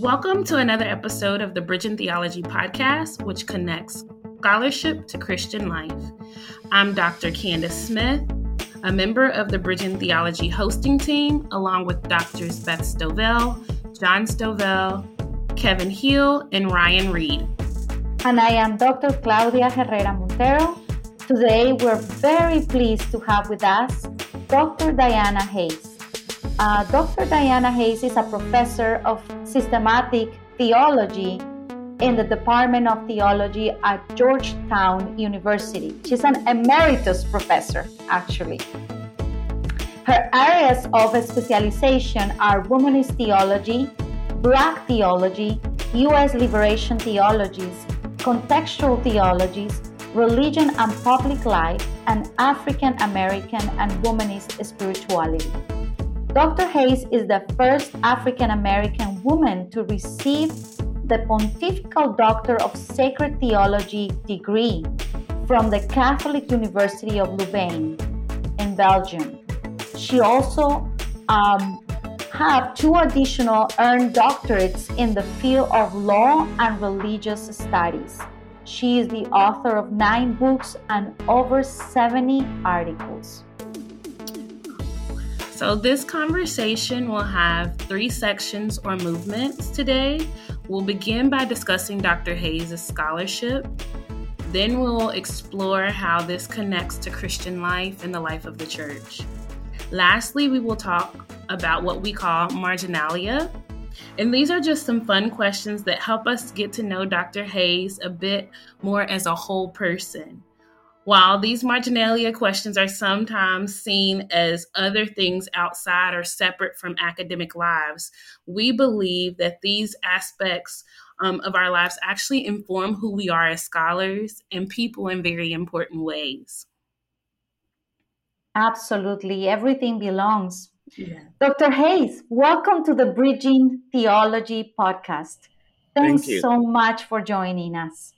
Welcome to another episode of the Bridging Theology podcast, which connects scholarship to Christian life. I'm Dr. Candace Smith, a member of the Bridging Theology hosting team, along with Drs. Beth Stovell, John Stovell, Kevin Hill, and Ryan Reed. And I am Dr. Claudia Herrera Montero. Today, we're very pleased to have with us Dr. Diana Hayes. Uh, Dr. Diana Hayes is a professor of systematic theology in the Department of Theology at Georgetown University. She's an emeritus professor, actually. Her areas of specialization are womanist theology, black theology, U.S. liberation theologies, contextual theologies, religion and public life, and African American and womanist spirituality. Dr. Hayes is the first African American woman to receive the Pontifical Doctor of Sacred Theology degree from the Catholic University of Louvain in Belgium. She also um, have two additional earned doctorates in the field of law and religious studies. She is the author of nine books and over 70 articles. So, this conversation will have three sections or movements today. We'll begin by discussing Dr. Hayes' scholarship. Then we'll explore how this connects to Christian life and the life of the church. Lastly, we will talk about what we call marginalia. And these are just some fun questions that help us get to know Dr. Hayes a bit more as a whole person. While these marginalia questions are sometimes seen as other things outside or separate from academic lives, we believe that these aspects um, of our lives actually inform who we are as scholars and people in very important ways. Absolutely. Everything belongs. Yeah. Dr. Hayes, welcome to the Bridging Theology podcast. Thanks Thank so much for joining us.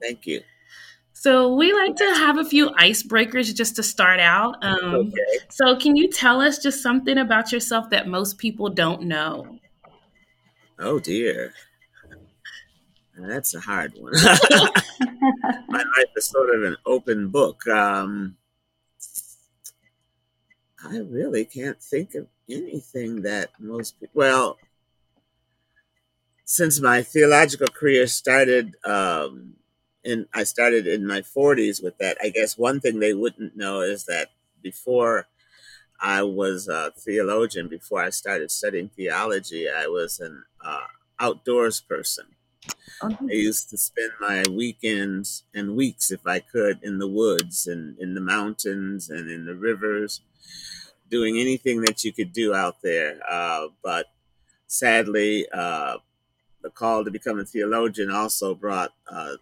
Thank you. So we like to have a few icebreakers just to start out. Um, okay. So can you tell us just something about yourself that most people don't know? Oh dear, that's a hard one. My life is sort of an open book. Um, I really can't think of anything that most people. Well, since my theological career started. Um, and I started in my 40s with that. I guess one thing they wouldn't know is that before I was a theologian, before I started studying theology, I was an uh, outdoors person. Mm-hmm. I used to spend my weekends and weeks, if I could, in the woods and in the mountains and in the rivers, doing anything that you could do out there. Uh, but sadly, uh, the call to become a theologian also brought uh,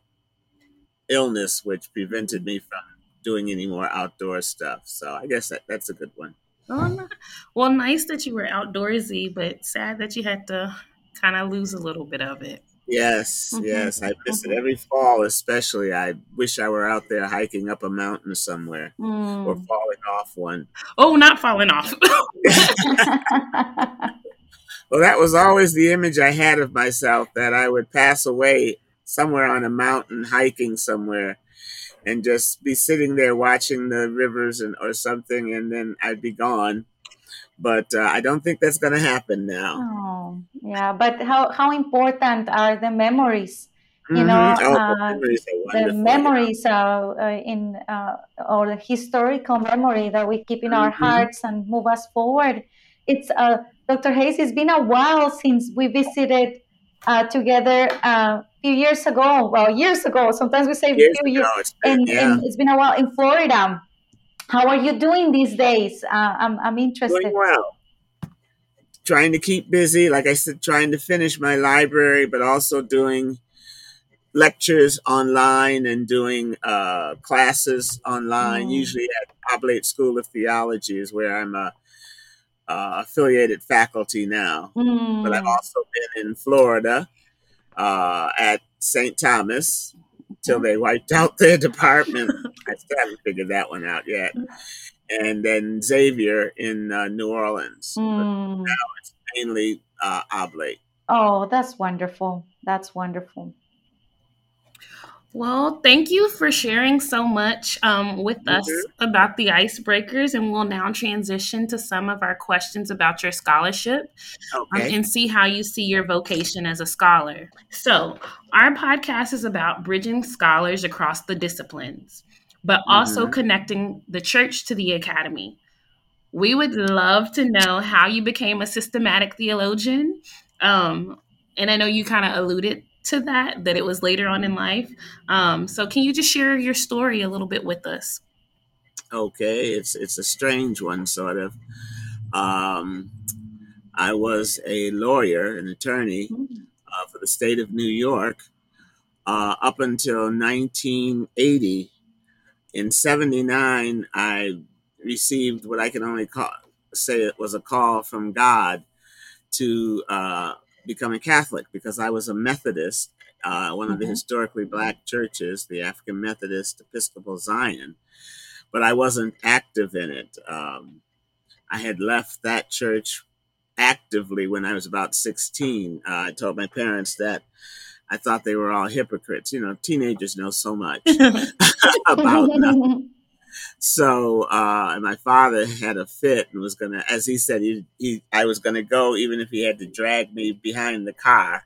illness, which prevented me from doing any more outdoor stuff. So I guess that, that's a good one. Oh, well, nice that you were outdoorsy, but sad that you had to kind of lose a little bit of it. Yes, mm-hmm. yes, I miss mm-hmm. it every fall. Especially, I wish I were out there hiking up a mountain somewhere mm. or falling off one. Oh, not falling off. well, that was always the image I had of myself that I would pass away somewhere on a mountain hiking somewhere and just be sitting there watching the rivers and or something and then I'd be gone. But uh, I don't think that's going to happen now. Oh, yeah. But how, how important are the memories? You mm-hmm. know, oh, uh, the memories, the memories uh, in uh, or the historical memory that we keep in our mm-hmm. hearts and move us forward. It's uh, Dr. Hayes. It's been a while since we visited uh, together uh, few years ago. Well, years ago. Sometimes we say years few years, and, yeah. and, it's been a while in Florida. How are you doing these days? Uh, I'm I'm interested. Doing well. Trying to keep busy, like I said, trying to finish my library, but also doing lectures online and doing uh, classes online. Mm. Usually at Oblate School of Theology is where I'm a uh, affiliated faculty now, mm. but I've hmm. also been in Florida uh, at St. Thomas until they wiped out their department. I still haven't figured that one out yet. And then Xavier in uh, New Orleans. Mm. now it's mainly uh, Oblate. Oh, that's wonderful. That's wonderful. Well, thank you for sharing so much um, with us about the icebreakers, and we'll now transition to some of our questions about your scholarship um, okay. um, and see how you see your vocation as a scholar. So, our podcast is about bridging scholars across the disciplines, but also mm-hmm. connecting the church to the academy. We would love to know how you became a systematic theologian. Um, and I know you kind of alluded to that, that it was later on in life. Um, so can you just share your story a little bit with us? Okay, it's it's a strange one, sort of. Um, I was a lawyer, an attorney hmm. uh, for the state of New York uh, up until 1980. In 79, I received what I can only call, say it was a call from God to uh, becoming Catholic because I was a Methodist, uh, one of the mm-hmm. historically black churches, the African Methodist Episcopal Zion, but I wasn't active in it. Um, I had left that church actively when I was about 16. Uh, I told my parents that I thought they were all hypocrites. You know, teenagers know so much about. So uh, my father had a fit and was gonna, as he said, he, he I was gonna go even if he had to drag me behind the car.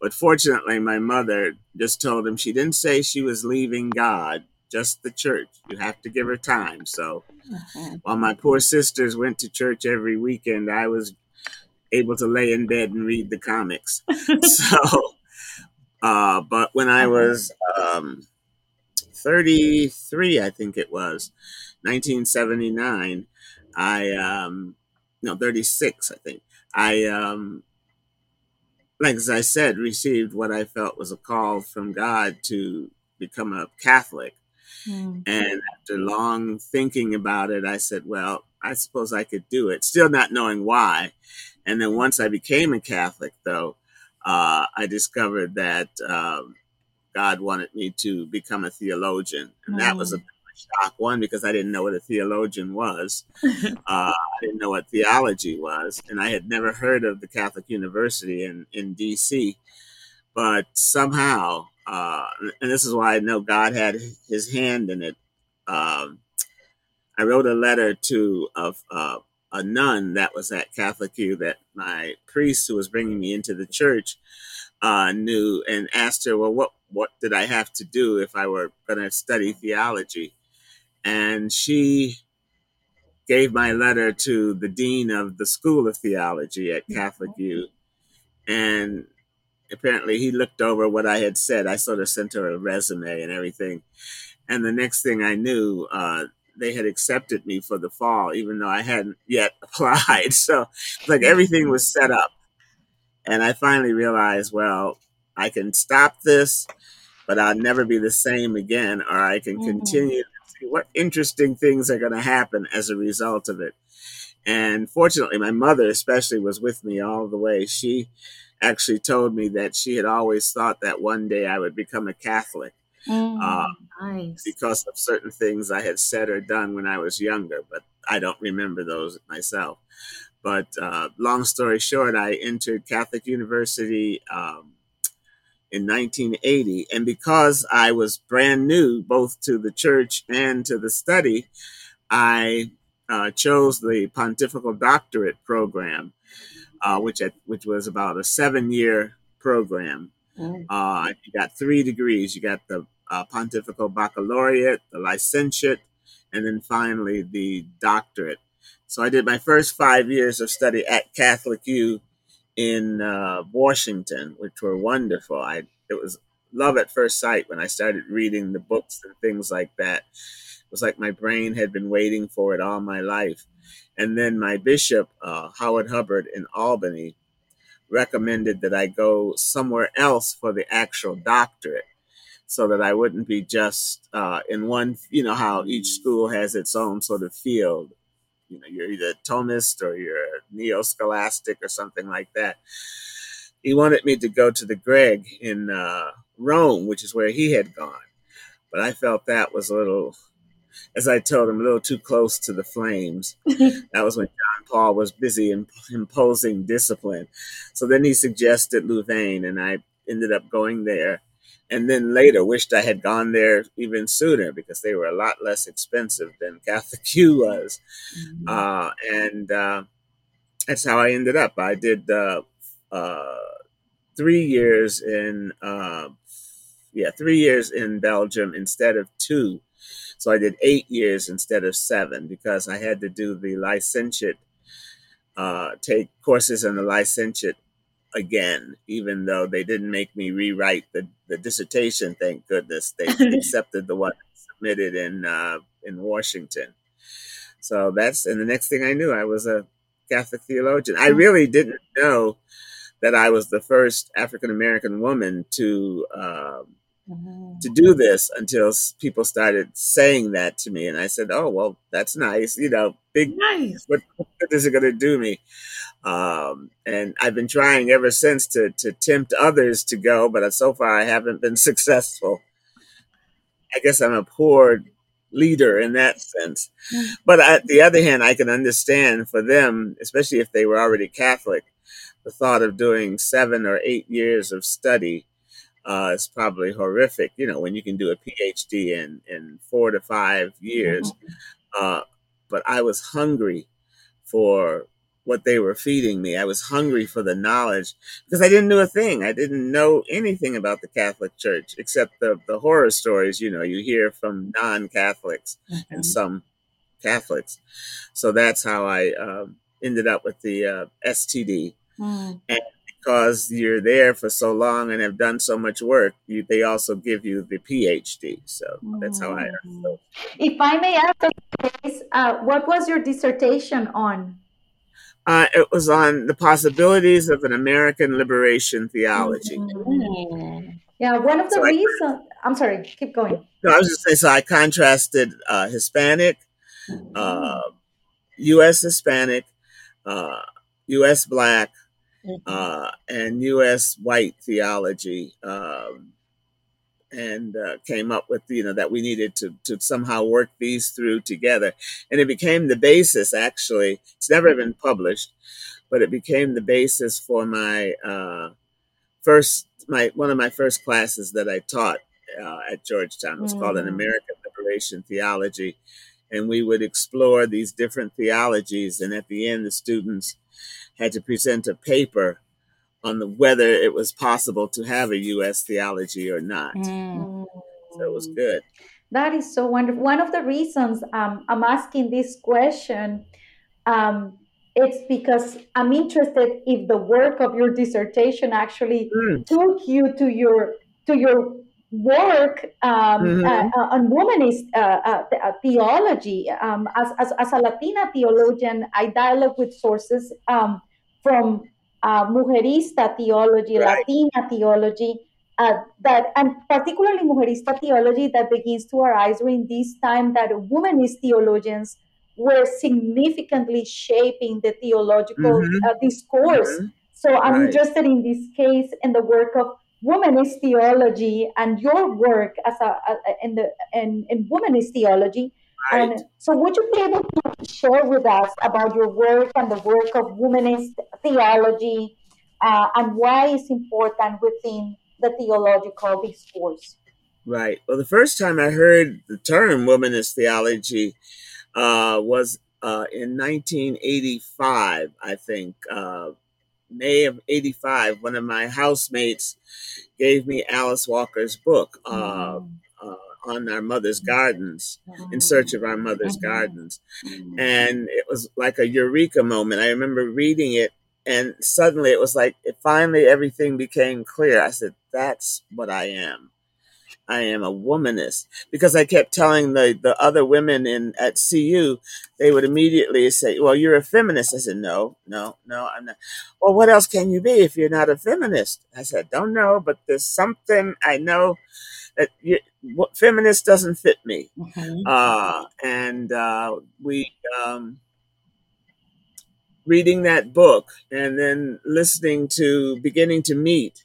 But fortunately, my mother just told him she didn't say she was leaving God, just the church. You have to give her time. So mm-hmm. while my poor sisters went to church every weekend, I was able to lay in bed and read the comics. so, uh, but when I was um, 33, I think it was, 1979, I, um, no, 36, I think. I, um, like as I said, received what I felt was a call from God to become a Catholic. Mm. And after long thinking about it, I said, well, I suppose I could do it, still not knowing why. And then once I became a Catholic, though, uh, I discovered that um, God wanted me to become a theologian. And that was a mm. shock. One, because I didn't know what a theologian was. uh, I didn't know what theology was. And I had never heard of the Catholic University in, in D.C. But somehow, uh, and this is why I know God had his hand in it. Um, I wrote a letter to a, uh, a nun that was at Catholic U that my priest who was bringing me into the church uh, knew and asked her, well, what what did I have to do if I were going to study theology? And she gave my letter to the dean of the School of Theology at Catholic U. And apparently he looked over what I had said. I sort of sent her a resume and everything. And the next thing I knew, uh, they had accepted me for the fall, even though I hadn't yet applied. So, like, everything was set up. And I finally realized, well, I can stop this, but I'll never be the same again, or I can mm-hmm. continue to see what interesting things are going to happen as a result of it. And fortunately, my mother, especially, was with me all the way. She actually told me that she had always thought that one day I would become a Catholic. Mm, uh, nice. Because of certain things I had said or done when I was younger, but I don't remember those myself. But uh, long story short, I entered Catholic University um, in 1980. And because I was brand new, both to the church and to the study, I uh, chose the Pontifical Doctorate program, uh, which, which was about a seven year program. Mm. Uh, you got three degrees. You got the uh, Pontifical Baccalaureate, the Licentiate, and then finally the Doctorate. So I did my first five years of study at Catholic U in uh, Washington, which were wonderful. I it was love at first sight when I started reading the books and things like that. It was like my brain had been waiting for it all my life. And then my bishop, uh, Howard Hubbard in Albany, recommended that I go somewhere else for the actual doctorate so that I wouldn't be just uh, in one, you know, how each school has its own sort of field you know you're either Thomist or you're neo scholastic or something like that. He wanted me to go to the Greg in uh, Rome, which is where he had gone, but I felt that was a little as I told him, a little too close to the flames. that was when John Paul was busy imp- imposing discipline. So then he suggested Louvain, and I ended up going there. And then later wished I had gone there even sooner because they were a lot less expensive than Catholic U was. Mm-hmm. Uh, and uh, that's how I ended up. I did uh, uh three years in, uh, yeah, three years in Belgium instead of two so I did eight years instead of seven because I had to do the licentiate, uh, take courses in the licentiate again, even though they didn't make me rewrite the, the dissertation. Thank goodness they accepted the one submitted in uh, in Washington. So that's and the next thing I knew, I was a Catholic theologian. I really didn't know that I was the first African American woman to um, mm-hmm. to do this until people started saying that to me. And I said, oh, well, that's nice. You know, big, nice. what, what is it going to do me? Um, and I've been trying ever since to, to tempt others to go, but so far I haven't been successful. I guess I'm a poor leader in that sense. But at the other hand, I can understand for them, especially if they were already Catholic, the thought of doing seven or eight years of study uh, is probably horrific. You know, when you can do a PhD in in four to five years. Mm-hmm. Uh, but I was hungry for what they were feeding me. I was hungry for the knowledge because I didn't know a thing. I didn't know anything about the Catholic Church except the, the horror stories, you know, you hear from non Catholics mm-hmm. and some Catholics. So that's how I uh, ended up with the uh, STD. Mm. And because you're there for so long and have done so much work, you, they also give you the PhD. So that's how I. So. If I may ask, uh, what was your dissertation on? Uh, it was on the possibilities of an American liberation theology. Mm-hmm. Yeah, one of the so reasons. I, am sorry, keep going. No, I was just saying. So I contrasted uh, Hispanic, uh, U.S. Hispanic, U.S. Uh, Black, mm-hmm. uh, and U.S. white theology, um, and uh, came up with you know that we needed to to somehow work these through together, and it became the basis. Actually, it's never been published, but it became the basis for my uh, first my one of my first classes that I taught uh, at Georgetown. It was mm. called an mm. American Liberation Theology. And we would explore these different theologies. And at the end, the students had to present a paper on the whether it was possible to have a U.S. theology or not. Mm. So it was good. That is so wonderful. One of the reasons um, I'm asking this question, um, it's because I'm interested if the work of your dissertation actually mm. took you to your to your work um, mm-hmm. uh, uh, on womanist uh, uh, uh, theology. Um, as, as, as, a Latina theologian, I dialogue with sources um, from uh, mujerista theology, right. Latina theology, that and particularly mujerista theology that begins to arise during this time that womanist theologians were significantly shaping the theological mm-hmm. discourse. Mm-hmm. So I'm right. interested in this case in the work of womanist theology and your work as a, a in the in, in womanist theology. Right. And so, would you be able to share with us about your work and the work of womanist theology uh, and why it's important within the theological discourse? Right. Well, the first time I heard the term womanist theology uh, was uh, in 1985, I think. Uh, May of 85, one of my housemates gave me Alice Walker's book uh, mm. On our mother's gardens, in search of our mother's gardens. And it was like a eureka moment. I remember reading it, and suddenly it was like, it finally everything became clear. I said, That's what I am. I am a womanist because I kept telling the, the other women in at CU, they would immediately say, well, you're a feminist. I said, no, no, no, I'm not. Well, what else can you be if you're not a feminist? I said, don't know, but there's something I know that you, what, feminist doesn't fit me. Mm-hmm. Uh, and uh, we, um, reading that book and then listening to, beginning to meet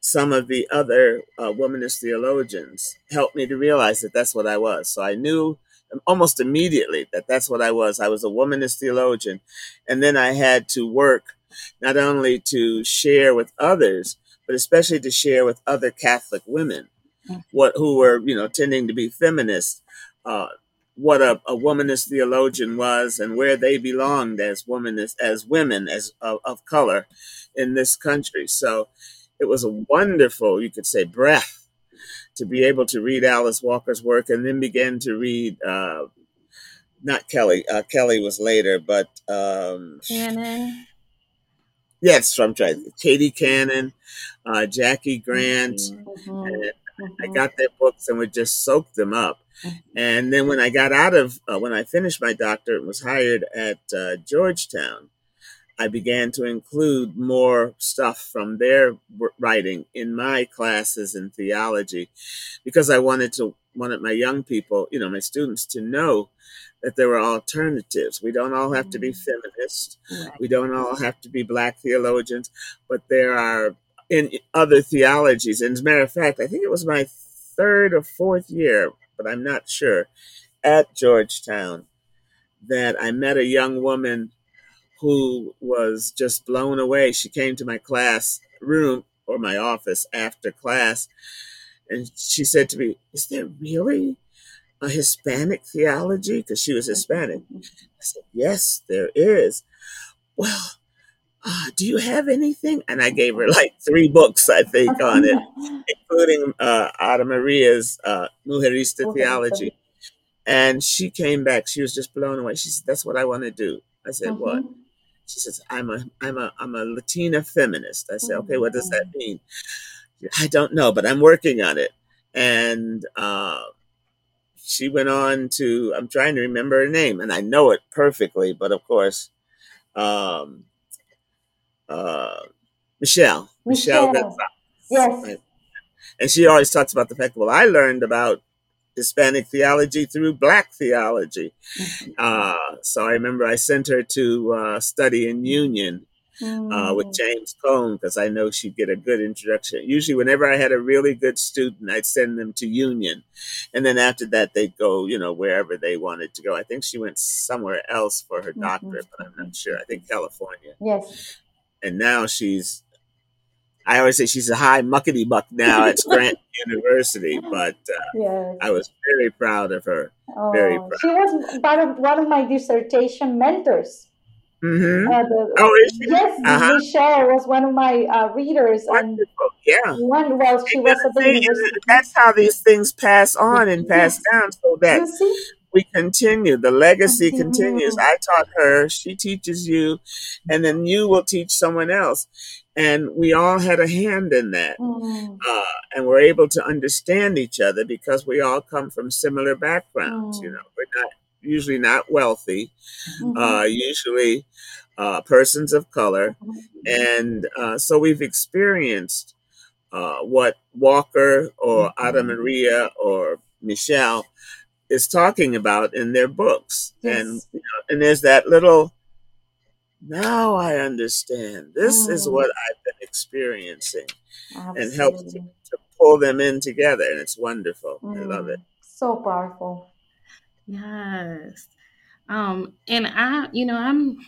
some of the other uh, womanist theologians helped me to realize that that's what I was. So I knew almost immediately that that's what I was. I was a womanist theologian. And then I had to work not only to share with others, but especially to share with other Catholic women. what who were, you know, tending to be feminists, uh, what a, a womanist theologian was and where they belonged as women as women as of, of color in this country. So it was a wonderful, you could say, breath to be able to read Alice Walker's work and then begin to read uh, not Kelly. Uh, Kelly was later, but um, Cannon. Yes, I'm trying. Katie Cannon, uh, Jackie Grant, mm-hmm. and I mm-hmm. got their books and would just soak them up. Mm-hmm. And then when I got out of uh, when I finished my doctorate and was hired at uh, Georgetown, I began to include more stuff from their writing in my classes in theology because I wanted to wanted my young people, you know, my students to know that there were alternatives. We don't all have to be mm. feminists. Right. We don't all have to be black theologians, but there are in other theologies. And as a matter of fact, I think it was my third or fourth year, but I'm not sure, at Georgetown that I met a young woman who was just blown away. She came to my class room or my office after class, and she said to me, Is there really a Hispanic theology? Because she was Hispanic. I said, Yes, there is. Well, uh, do you have anything? And I gave her like three books, I think, on it, including uh, Ada Maria's uh, Mujerista Theology. And she came back. She was just blown away. She said, "That's what I want to do." I said, mm-hmm. "What?" She says, "I'm a I'm a I'm a Latina feminist." I said, "Okay, what does that mm-hmm. mean?" I don't know, but I'm working on it. And uh, she went on to I'm trying to remember her name, and I know it perfectly, but of course, um, uh, Michelle, Michelle, Michelle yes. And she always talks about the fact, well, I learned about Hispanic theology through Black theology. Mm-hmm. Uh, so I remember I sent her to uh, study in Union uh, with mm. James Cone because I know she'd get a good introduction. Usually, whenever I had a really good student, I'd send them to Union, and then after that, they'd go, you know, wherever they wanted to go. I think she went somewhere else for her mm-hmm. doctorate, but I'm not sure. I think California. Yes. And now she's I always say she's a high muckety muck now at Grant University, but uh, yes. I was very proud of her. Oh, very proud. She was part of, one of my dissertation mentors. Mm-hmm. Uh, the, oh, is she? Yes, uh-huh. Michelle was one of my uh, readers. Wonderful. And yeah. One, well, she was at the university. That's how these things pass on and pass down so that we continue. The legacy continue. continues. I taught her, she teaches you, and then you will teach someone else. And we all had a hand in that. Mm. Uh, and we're able to understand each other because we all come from similar backgrounds. Mm. You know, we're not usually not wealthy, mm-hmm. uh, usually uh, persons of color. Mm-hmm. And uh, so we've experienced uh, what Walker or mm-hmm. Ada Maria or Michelle is talking about in their books. Yes. And you know, and there's that little now I understand. This mm. is what I've been experiencing Absolutely. and help to, to, pull them in together. And it's wonderful. Mm. I love it. So powerful. Yes. Um, and I, you know, I'm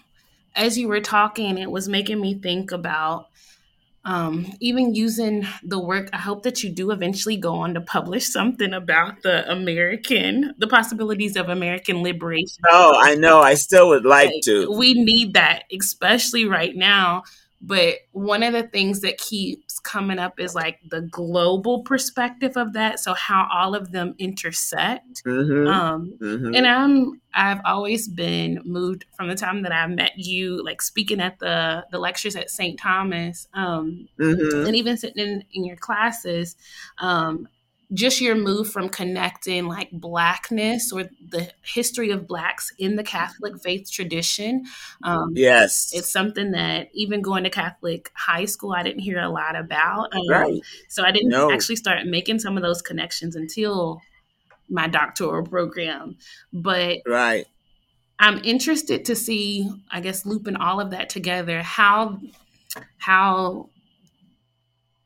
as you were talking, it was making me think about um, even using the work, I hope that you do eventually go on to publish something about the American, the possibilities of American liberation. Oh, I know. I still would like, like to. We need that, especially right now but one of the things that keeps coming up is like the global perspective of that. So how all of them intersect. Mm-hmm. Um, mm-hmm. And I'm I've always been moved from the time that I met you, like speaking at the the lectures at St. Thomas, um, mm-hmm. and even sitting in, in your classes. Um, just your move from connecting like blackness or the history of blacks in the catholic faith tradition um, yes it's something that even going to catholic high school i didn't hear a lot about um, right. so i didn't no. actually start making some of those connections until my doctoral program but right i'm interested to see i guess looping all of that together how how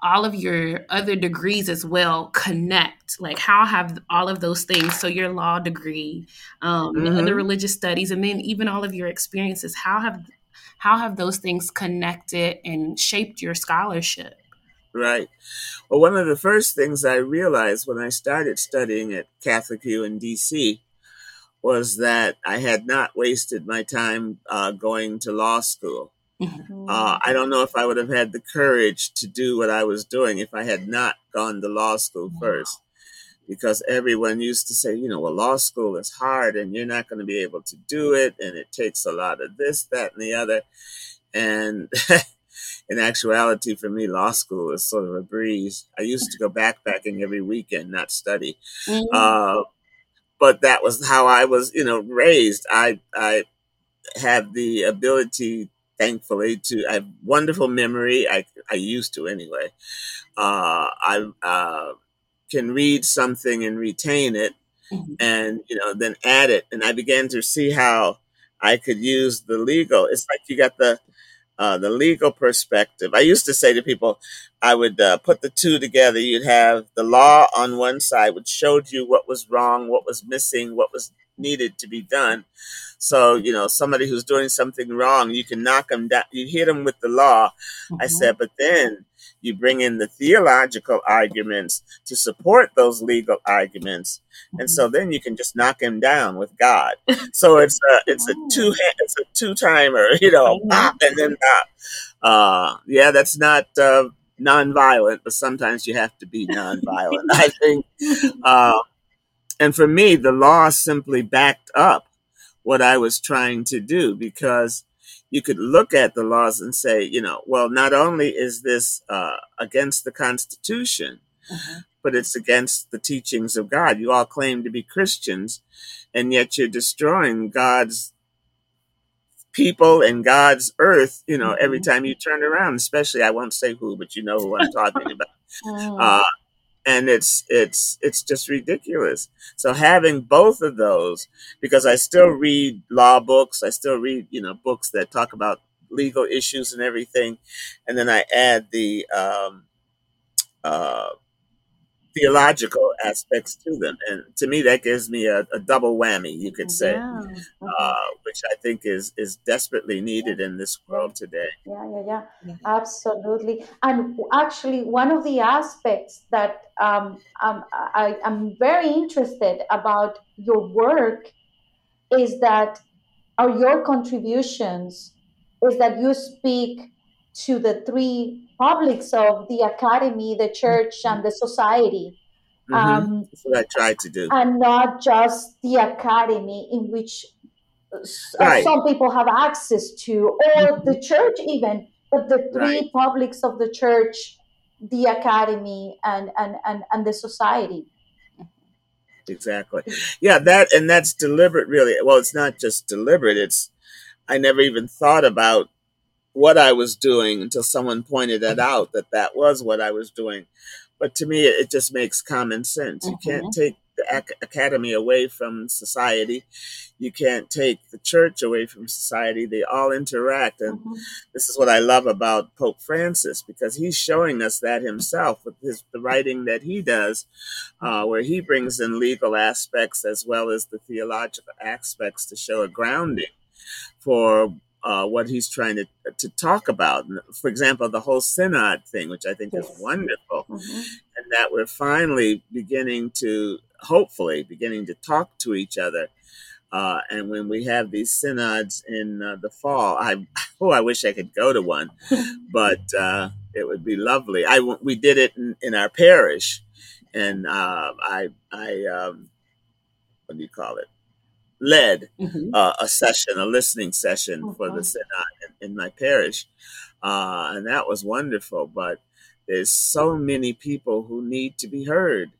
all of your other degrees as well connect? Like how have all of those things so your law degree um mm-hmm. other religious studies and then even all of your experiences how have how have those things connected and shaped your scholarship? Right. Well one of the first things i realized when i started studying at catholic u in dc was that i had not wasted my time uh, going to law school Mm-hmm. Uh, I don't know if I would have had the courage to do what I was doing if I had not gone to law school first. Because everyone used to say, you know, well, law school is hard and you're not going to be able to do it. And it takes a lot of this, that, and the other. And in actuality, for me, law school is sort of a breeze. I used to go backpacking every weekend, not study. Mm-hmm. Uh, but that was how I was, you know, raised. I, I had the ability thankfully to I have wonderful memory. I I used to anyway. Uh, I uh, can read something and retain it, mm-hmm. and you know then add it. And I began to see how I could use the legal. It's like you got the uh, the legal perspective. I used to say to people, I would uh, put the two together. You'd have the law on one side, which showed you what was wrong, what was missing, what was needed to be done. So, you know, somebody who's doing something wrong, you can knock them down, you hit them with the law. Mm-hmm. I said, but then you bring in the theological arguments to support those legal arguments. Mm-hmm. And so then you can just knock him down with God. So it's a, it's a two, it's a two timer, you know, mm-hmm. and then, uh, yeah, that's not, uh, nonviolent, but sometimes you have to be nonviolent. I think, uh, and for me, the law simply backed up what I was trying to do because you could look at the laws and say, you know, well, not only is this uh, against the Constitution, uh-huh. but it's against the teachings of God. You all claim to be Christians, and yet you're destroying God's people and God's earth, you know, every mm-hmm. time you turn around, especially, I won't say who, but you know who I'm talking about. Oh. Uh, and it's it's it's just ridiculous. So having both of those because i still read law books i still read you know books that talk about legal issues and everything and then i add the um, uh, theological aspects to them. And to me, that gives me a, a double whammy, you could say, yeah. uh, which I think is is desperately needed in this world today. Yeah, yeah, yeah, absolutely. And actually, one of the aspects that um, um, I, I'm very interested about your work is that, or your contributions, is that you speak to the three publics of the academy, the church, and the society. Mm-hmm. Um, That's what I tried to do. And not just the academy in which uh, right. some people have access to, or mm-hmm. the church even, but the three right. publics of the church, the academy, and, and, and, and the society. Exactly. Yeah, that and that's deliberate really. Well, it's not just deliberate, it's I never even thought about what I was doing until someone pointed it out that that was what I was doing. But to me, it just makes common sense. Mm-hmm. You can't mm-hmm. take the ac- academy away from society. You can't take the church away from society. They all interact. And mm-hmm. this is what I love about Pope Francis because he's showing us that himself with his, the writing that he does, uh, where he brings in legal aspects as well as the theological aspects to show a grounding for uh, what he's trying to to talk about. For example, the whole synod thing, which I think yes. is wonderful, mm-hmm. and that we're finally beginning to, hopefully, beginning to talk to each other. Uh, and when we have these synods in uh, the fall, I oh, I wish I could go to one, but uh, it would be lovely. I we did it in, in our parish, and uh, I I um, what do you call it? Led mm-hmm. uh, a session, a listening session mm-hmm. for the synod in, in my parish, uh, and that was wonderful. But there's so many people who need to be heard,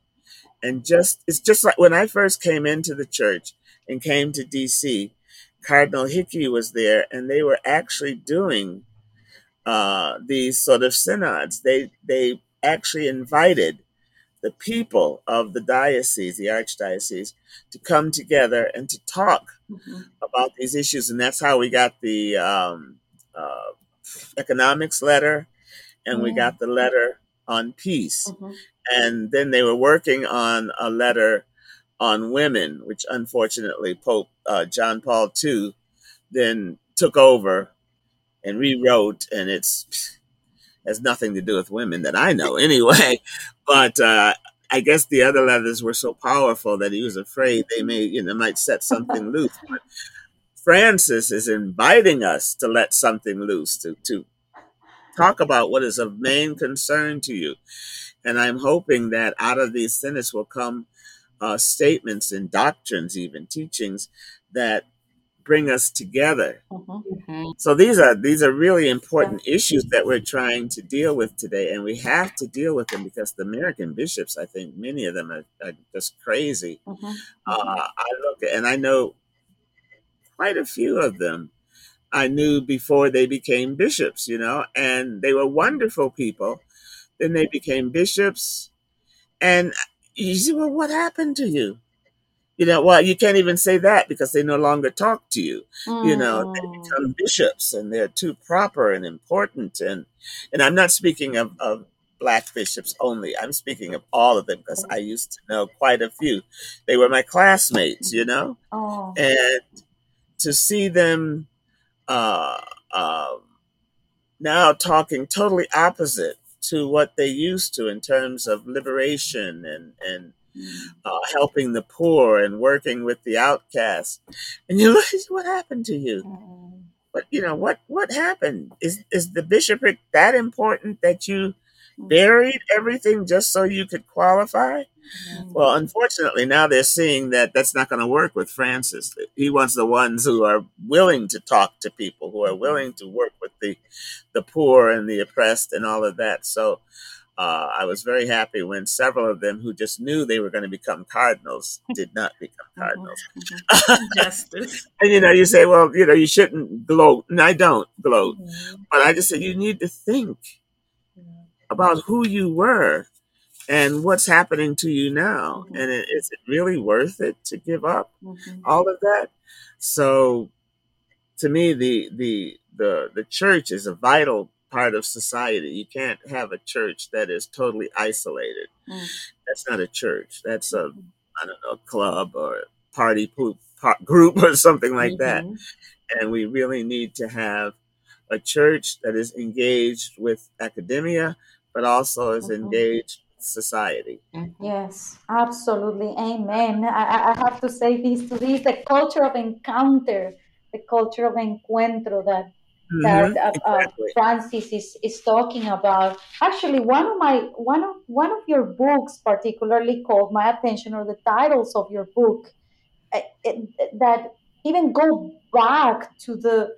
and just it's just like when I first came into the church and came to D.C. Cardinal Hickey was there, and they were actually doing uh, these sort of synods. They they actually invited the people of the diocese, the archdiocese, to come together and to talk mm-hmm. about these issues. And that's how we got the um, uh, economics letter, and mm-hmm. we got the letter on peace. Mm-hmm. And then they were working on a letter on women, which unfortunately Pope uh, John Paul II then took over and rewrote, and it's has nothing to do with women that I know anyway. But uh, I guess the other letters were so powerful that he was afraid they may, you know, might set something loose. But Francis is inviting us to let something loose, to, to talk about what is of main concern to you. And I'm hoping that out of these synods will come uh, statements and doctrines, even teachings that bring us together. Mm-hmm. So these are these are really important issues that we're trying to deal with today, and we have to deal with them because the American bishops, I think, many of them are, are just crazy. Mm-hmm. Uh, I look at, and I know quite a few of them I knew before they became bishops, you know, and they were wonderful people. Then they became bishops. And you say, well, what happened to you? You know, well, you can't even say that because they no longer talk to you. Mm. You know, they mm. become bishops and they're too proper and important. And and I'm not speaking of, of black bishops only. I'm speaking of all of them because I used to know quite a few. They were my classmates, you know? Oh. And to see them uh, uh, now talking totally opposite to what they used to in terms of liberation and and. Uh, helping the poor and working with the outcasts. And you look, what happened to you? But you know what? What happened? Is is the bishopric that important that you buried everything just so you could qualify? Well, unfortunately, now they're seeing that that's not going to work with Francis. He wants the ones who are willing to talk to people, who are willing to work with the the poor and the oppressed and all of that. So uh, I was very happy when several of them who just knew they were going to become cardinals did not become mm-hmm. cardinals. Mm-hmm. Justice. and you know, you say, well, you know, you shouldn't gloat, and I don't gloat, mm-hmm. but I just said you need to think about who you were and what's happening to you now mm-hmm. and it, is it really worth it to give up mm-hmm. all of that so to me the the the the church is a vital part of society you can't have a church that is totally isolated mm-hmm. that's not a church that's a mm-hmm. don't know a club or a party group or something like that mm-hmm. and we really need to have a church that is engaged with academia but also is mm-hmm. engaged society. Mm-hmm. Yes, absolutely. Amen. I, I have to say this to this the culture of encounter, the culture of encuentro that. That uh, uh exactly. uh, Francis is, is talking about. Actually, one of my one of one of your books particularly caught my attention, or the titles of your book, uh, it, that even go back to the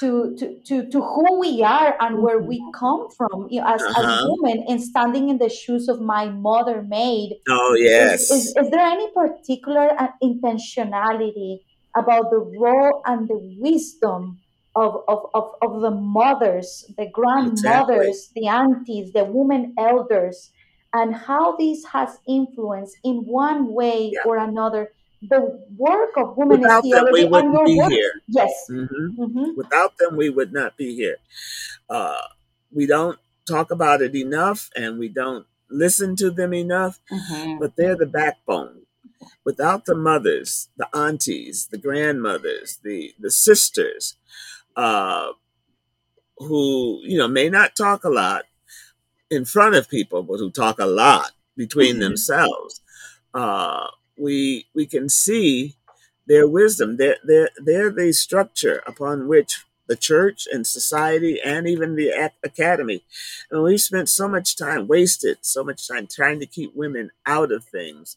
to, to, to, to who we are and where we mm-hmm. come from you know, as, uh-huh. as women and standing in the shoes of my mother made. Oh, yes. Is, is, is there any particular uh, intentionality about the role and the wisdom of, of, of, of the mothers, the grandmothers, exactly. the aunties, the women elders, and how this has influenced in one way yeah. or another the work of women Without in theology them, we wouldn't be here. Yes. Mm-hmm. Mm-hmm. Without them, we would not be here. Uh, we don't talk about it enough, and we don't listen to them enough. Mm-hmm. But they're the backbone. Without the mothers, the aunties, the grandmothers, the the sisters, uh, who you know may not talk a lot in front of people, but who talk a lot between mm-hmm. themselves. Uh, we we can see their wisdom. They're, they're, they're the structure upon which the church and society and even the academy. And we spent so much time wasted, so much time trying to keep women out of things.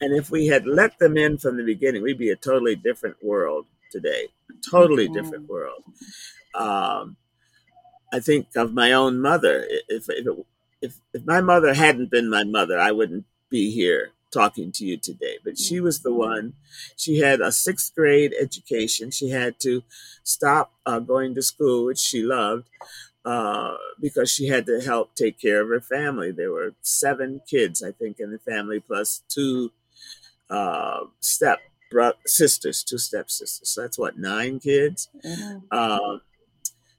And if we had let them in from the beginning, we'd be a totally different world today, a totally mm-hmm. different world. Um, I think of my own mother. If, if, it, if, if my mother hadn't been my mother, I wouldn't be here talking to you today. But she was the one. She had a sixth grade education. She had to stop uh, going to school, which she loved, uh, because she had to help take care of her family. There were seven kids, I think, in the family, plus two uh, step bro- sisters, two stepsisters. So that's what nine kids. Mm-hmm.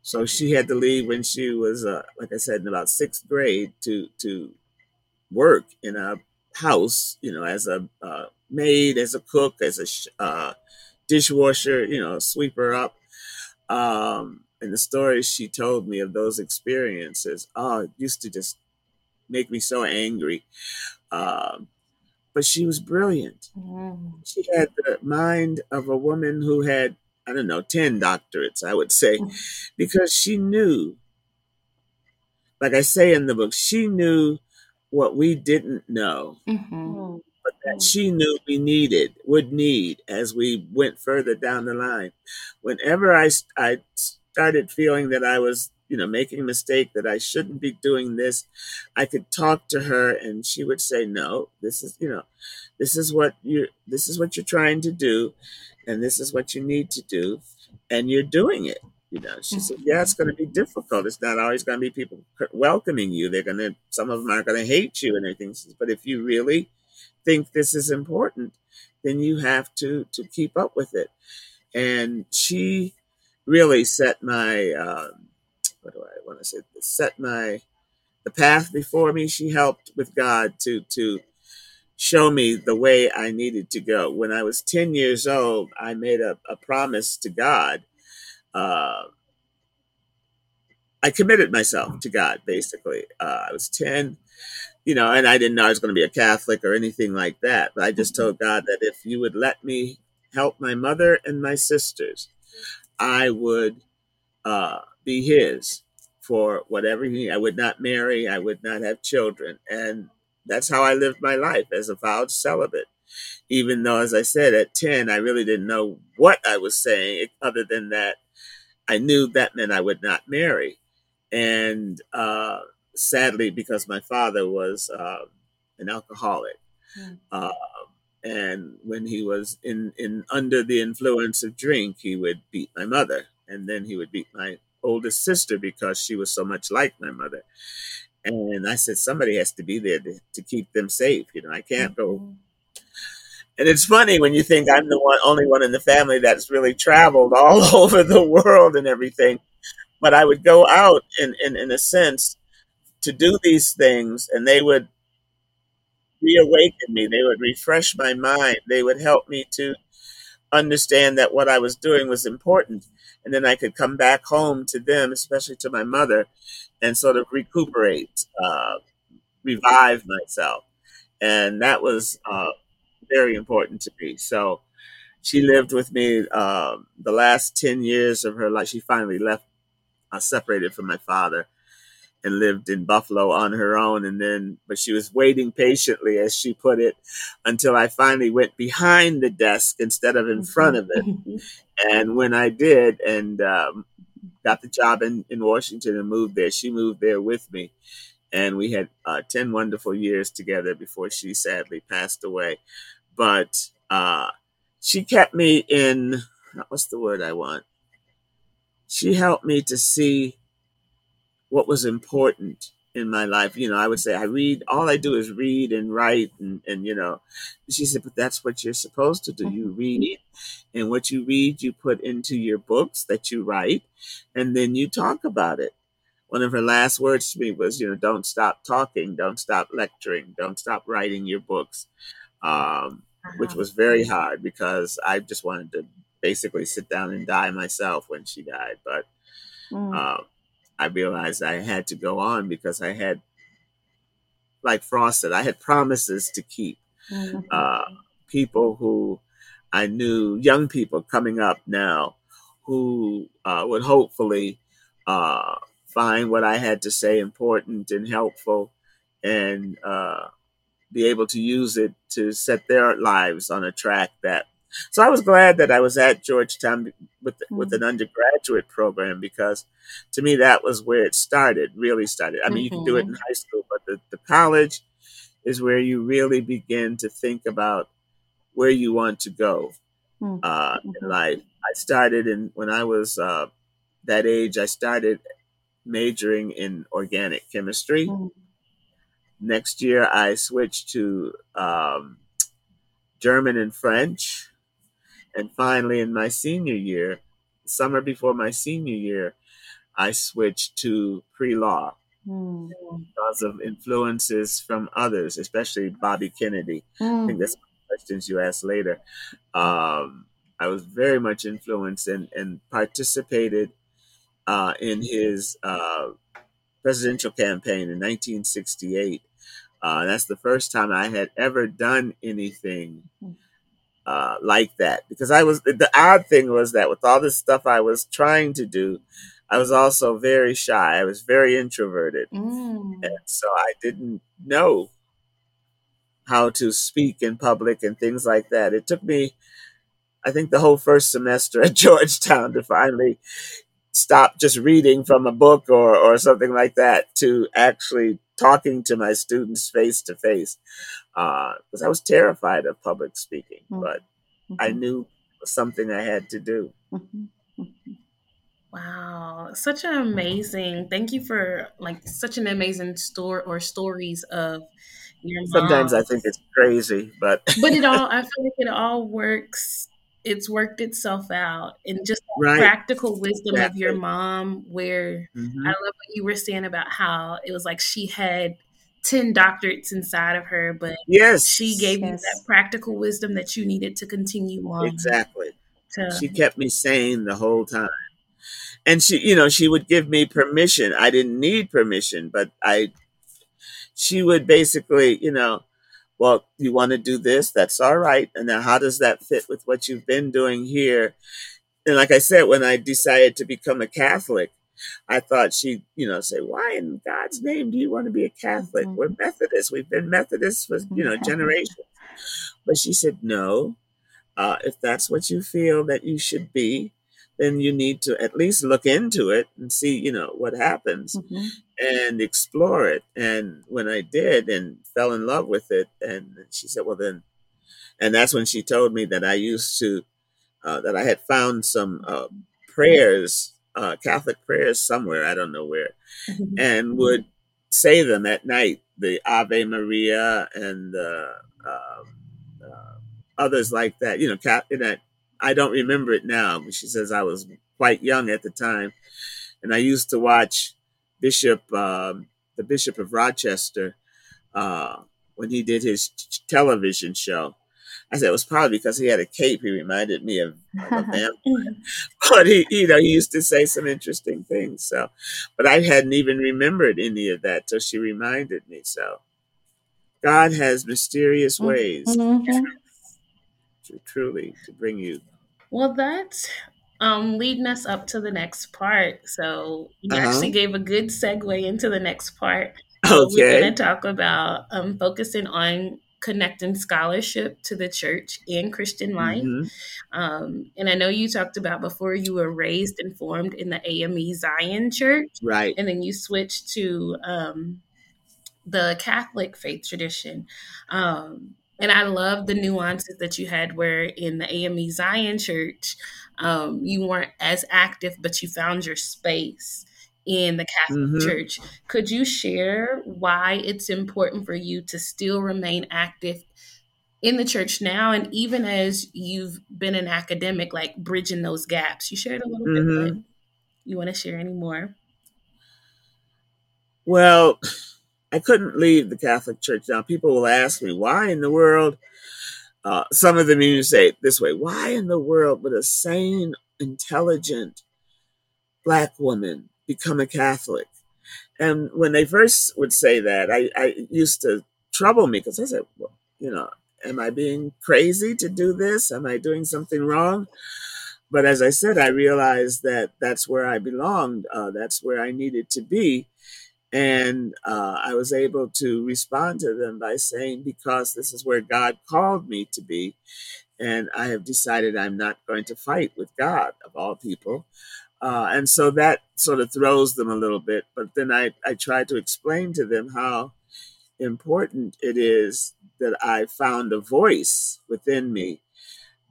So she had to leave when she was, uh, like I said, in about sixth grade to to work in a house, you know, as a uh, maid, as a cook, as a uh, dishwasher, you know, sweeper up. Um, and the stories she told me of those experiences, oh, it used to just make me so angry. Um, but she was brilliant. Mm. She had the mind of a woman who had, I don't know, 10 doctorates, I would say, mm. because she knew, like I say in the book, she knew what we didn't know, mm-hmm. Mm. but that she knew we needed, would need as we went further down the line. Whenever I, I started feeling that I was, you know, making a mistake, that I shouldn't be doing this, I could talk to her and she would say, no, this is, you know, this is what you're, this is what you're trying to do and this is what you need to do and you're doing it. You know, she said, yeah, it's going to be difficult. It's not always going to be people welcoming you. They're going to, some of them are going to hate you and everything. But if you really think this is important, then you have to to keep up with it. And she really set my um, what do I want to say? Set my the path before me. She helped with God to to show me the way I needed to go. When I was ten years old, I made a, a promise to God. Uh, I committed myself to God. Basically, uh, I was ten. You know, and I didn't know I was going to be a Catholic or anything like that. But I just told God that if you would let me help my mother and my sisters, I would uh, be his for whatever he. I would not marry. I would not have children, and that's how I lived my life as a vowed celibate. Even though, as I said, at ten, I really didn't know what I was saying, other than that I knew that meant I would not marry. And uh, sadly, because my father was uh, an alcoholic, mm. uh, and when he was in, in under the influence of drink, he would beat my mother, and then he would beat my oldest sister because she was so much like my mother. And I said, somebody has to be there to, to keep them safe. You know, I can't go. And it's funny when you think I'm the one, only one in the family that's really traveled all over the world and everything. But I would go out in, in, in a sense to do these things, and they would reawaken me. They would refresh my mind. They would help me to understand that what I was doing was important. And then I could come back home to them, especially to my mother, and sort of recuperate, uh, revive myself. And that was uh, very important to me. So she lived with me um, the last 10 years of her life. She finally left, uh, separated from my father and lived in Buffalo on her own. And then, but she was waiting patiently, as she put it, until I finally went behind the desk instead of in front of it. and when I did, and um, got the job in, in Washington and moved there, she moved there with me. And we had uh, 10 wonderful years together before she sadly passed away. But uh, she kept me in, what's the word I want? She helped me to see what was important in my life. You know, I would say I read, all I do is read and write. And, and, you know, she said, but that's what you're supposed to do. You mm-hmm. read, and what you read, you put into your books that you write, and then you talk about it. One of her last words to me was, you know, don't stop talking, don't stop lecturing, don't stop writing your books, um, uh-huh. which was very hard because I just wanted to basically sit down and die myself when she died. But, mm. uh, I realized I had to go on because I had, like Frost said, I had promises to keep. Mm-hmm. Uh, people who I knew, young people coming up now, who uh, would hopefully uh, find what I had to say important and helpful and uh, be able to use it to set their lives on a track that so I was glad that I was at Georgetown with with mm-hmm. an undergraduate program because to me that was where it started, really started. I mean, mm-hmm. you can do it in mm-hmm. high school, but the, the college is where you really begin to think about where you want to go mm-hmm. uh, in mm-hmm. life. I started in when I was uh, that age. I started majoring in organic chemistry. Mm-hmm. Next year, I switched to um, German and French and finally, in my senior year, summer before my senior year, I switched to pre law mm. because of influences from others, especially Bobby Kennedy. Mm. I think that's questions you asked later. Um, I was very much influenced and, and participated uh, in his uh, presidential campaign in 1968. Uh, that's the first time I had ever done anything uh, like that because I was the odd thing was that with all this stuff I was trying to do, I was also very shy. I was very introverted, mm. and so I didn't know how to speak in public and things like that. It took me, I think, the whole first semester at Georgetown to finally stop just reading from a book or, or something like that to actually talking to my students face to face because uh, I was terrified of public speaking, mm-hmm. but mm-hmm. I knew something I had to do. Mm-hmm. mm-hmm. Wow, such an amazing! Thank you for like such an amazing story or stories of your mom. Sometimes I think it's crazy, but but it all I feel like it all works it's worked itself out and just right. practical wisdom exactly. of your mom where mm-hmm. i love what you were saying about how it was like she had 10 doctorates inside of her but yes she gave yes. you that practical wisdom that you needed to continue on exactly to, she kept me sane the whole time and she you know she would give me permission i didn't need permission but i she would basically you know well, you want to do this? That's all right. And now, how does that fit with what you've been doing here? And like I said, when I decided to become a Catholic, I thought she'd, you know, say, "Why in God's name do you want to be a Catholic? Mm-hmm. We're Methodists. We've been Methodists for you know generations." But she said, "No. Uh, if that's what you feel that you should be, then you need to at least look into it and see, you know, what happens mm-hmm. and explore it. And when I did and fell in love with it, and she said, well, then, and that's when she told me that I used to, uh, that I had found some uh, prayers, uh, Catholic prayers somewhere, I don't know where, mm-hmm. and would say them at night, the Ave Maria and uh, others like that, you know, cat, in that I don't remember it now, but she says I was quite young at the time, and I used to watch Bishop, um, the Bishop of Rochester, uh, when he did his television show. I said it was probably because he had a cape. He reminded me of, of a vampire, but he, you know, he used to say some interesting things. So, but I hadn't even remembered any of that till she reminded me. So, God has mysterious ways, mm-hmm. to, truly, to bring you well, that's um, leading us up to the next part. So you uh-huh. actually gave a good segue into the next part. So okay. We're going to talk about um, focusing on connecting scholarship to the church and Christian life. Mm-hmm. Um, and I know you talked about before you were raised and formed in the AME Zion Church. Right. And then you switched to um, the Catholic faith tradition. Um, and I love the nuances that you had where in the AME Zion Church, um, you weren't as active, but you found your space in the Catholic mm-hmm. Church. Could you share why it's important for you to still remain active in the church now and even as you've been an academic, like bridging those gaps? You shared a little mm-hmm. bit, you want to share any more? Well, I couldn't leave the Catholic Church. Now, people will ask me, why in the world? Uh, some of them even say it this way why in the world would a sane, intelligent black woman become a Catholic? And when they first would say that, I, I used to trouble me because I said, well, you know, am I being crazy to do this? Am I doing something wrong? But as I said, I realized that that's where I belonged. Uh, that's where I needed to be. And uh, I was able to respond to them by saying, because this is where God called me to be. And I have decided I'm not going to fight with God, of all people. Uh, and so that sort of throws them a little bit. But then I, I try to explain to them how important it is that I found a voice within me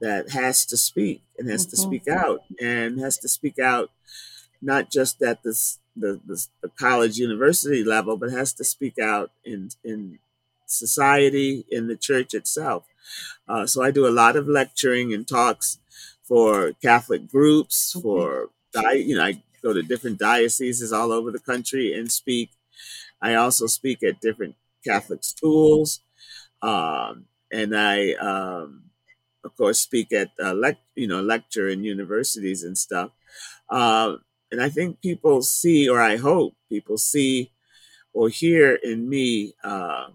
that has to speak and has mm-hmm. to speak out and has to speak out not just at this the, the, the college university level, but has to speak out in in society, in the church itself. Uh, so I do a lot of lecturing and talks for Catholic groups, for I, you know, I go to different dioceses all over the country and speak. I also speak at different Catholic schools, um, and I, um, of course, speak at uh, lec- you know lecture in universities and stuff. Uh, and I think people see, or I hope people see or hear in me, uh,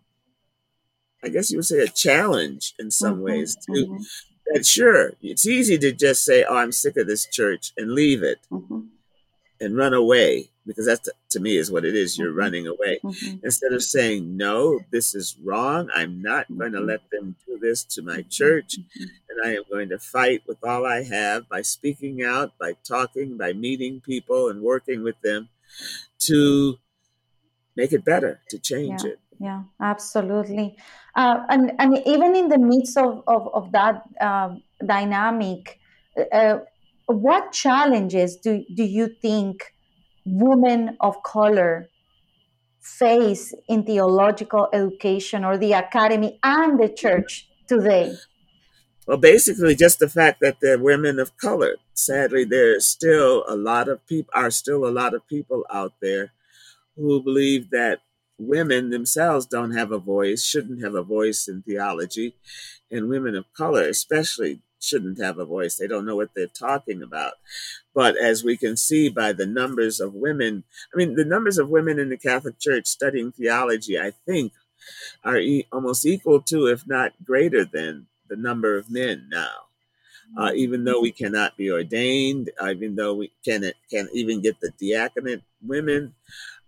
I guess you would say, a challenge in some mm-hmm, ways to mm-hmm. that. Sure, it's easy to just say, "Oh, I'm sick of this church," and leave it. Mm-hmm and run away because that to me is what it is you're mm-hmm. running away mm-hmm. instead of saying no this is wrong i'm not mm-hmm. going to let them do this to my mm-hmm. church mm-hmm. and i am going to fight with all i have by speaking out by talking by meeting people and working with them to make it better to change yeah. it yeah absolutely uh, and, and even in the midst of, of, of that um, dynamic uh, what challenges do, do you think women of color face in theological education or the academy and the church today? Well, basically, just the fact that they're women of color. Sadly, there's still a lot of people, are still a lot of people out there who believe that women themselves don't have a voice, shouldn't have a voice in theology, and women of color, especially, shouldn't have a voice. They don't know what they're talking about. But as we can see by the numbers of women, I mean, the numbers of women in the Catholic Church studying theology, I think, are e- almost equal to, if not greater than, the number of men now. Uh, even though we cannot be ordained, uh, even though we can can even get the diaconate, women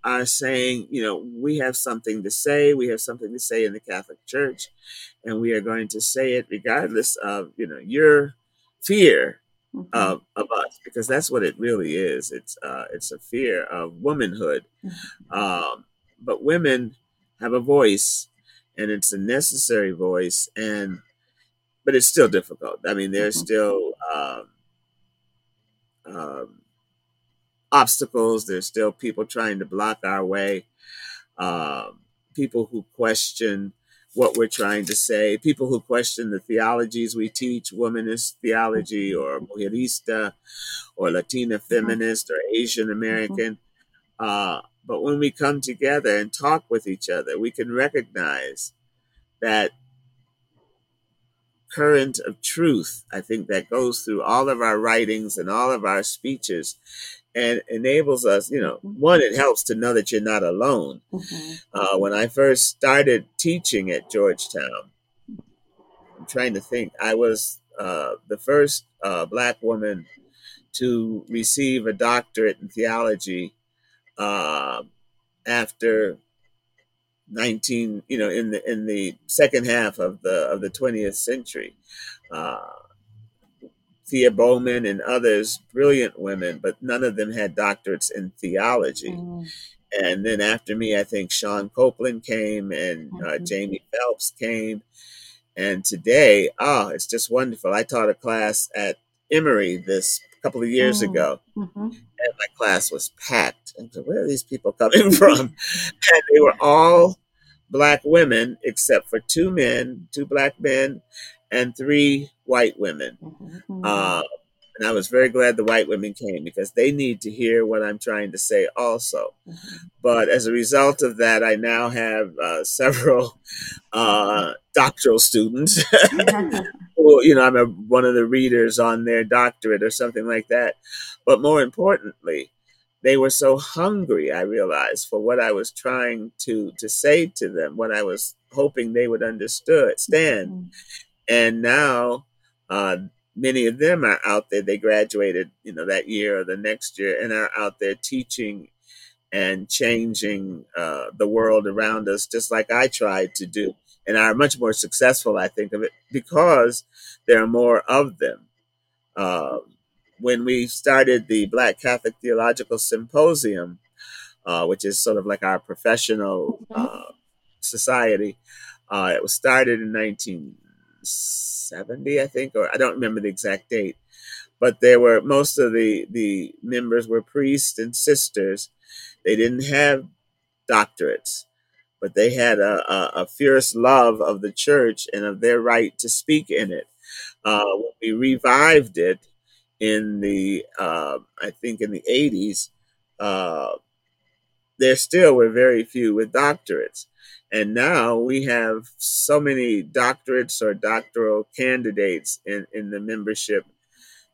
are saying, you know, we have something to say. We have something to say in the Catholic Church, and we are going to say it regardless of, you know, your fear mm-hmm. of, of us, because that's what it really is. It's uh, it's a fear of womanhood. Mm-hmm. Um, but women have a voice, and it's a necessary voice, and but it's still difficult. I mean, there's mm-hmm. still um, um, obstacles. There's still people trying to block our way. Um, people who question what we're trying to say. People who question the theologies we teach, womanist theology, or mujerista, or Latina mm-hmm. feminist, or Asian mm-hmm. American. Uh, but when we come together and talk with each other, we can recognize that current of truth, I think, that goes through all of our writings and all of our speeches and enables us, you know, mm-hmm. one, it helps to know that you're not alone. Mm-hmm. Uh, when I first started teaching at Georgetown, I'm trying to think, I was uh, the first uh, Black woman to receive a doctorate in theology uh, after 19 you know in the in the second half of the of the 20th century uh, Thea Bowman and others, brilliant women, but none of them had doctorates in theology. Mm. And then after me, I think Shawn Copeland came and uh, mm-hmm. Jamie Phelps came. And today, oh, it's just wonderful. I taught a class at Emory this couple of years mm. ago, mm-hmm. and my class was packed. And so, where are these people coming from? and they were all black women, except for two men, two black men, and three white women. Mm-hmm. Uh, and I was very glad the white women came because they need to hear what I'm trying to say also. Mm-hmm. But as a result of that, I now have uh, several uh, doctoral students. who, you know, I'm a, one of the readers on their doctorate or something like that. But more importantly, they were so hungry, I realized, for what I was trying to, to say to them, what I was hoping they would understand. Mm-hmm. And now uh, many of them are out there. They graduated, you know, that year or the next year, and are out there teaching and changing uh, the world around us, just like I tried to do, and are much more successful, I think, of it because there are more of them. Uh, when we started the Black Catholic Theological Symposium, uh, which is sort of like our professional mm-hmm. uh, society, uh, it was started in 19- 70, I think, or I don't remember the exact date. But there were most of the the members were priests and sisters. They didn't have doctorates, but they had a, a, a fierce love of the church and of their right to speak in it. Uh, when we revived it in the uh, I think in the eighties, uh, there still were very few with doctorates, and now we have so many doctorates or doctoral candidates in in the membership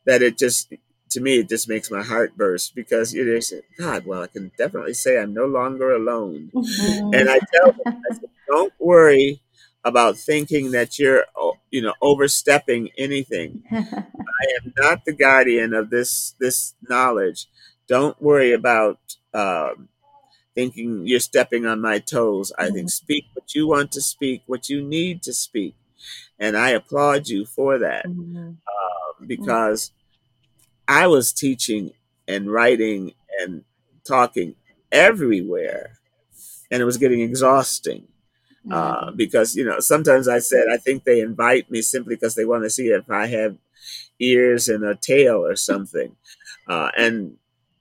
that it just to me it just makes my heart burst because it is God. Well, I can definitely say I'm no longer alone, mm-hmm. and I tell them, I said, don't worry about thinking that you're you know overstepping anything i am not the guardian of this this knowledge don't worry about um, thinking you're stepping on my toes i think mm-hmm. speak what you want to speak what you need to speak and i applaud you for that mm-hmm. um, because i was teaching and writing and talking everywhere and it was getting exhausting uh, mm-hmm. because you know sometimes I said I think they invite me simply because they want to see if I have ears and a tail or something, uh, and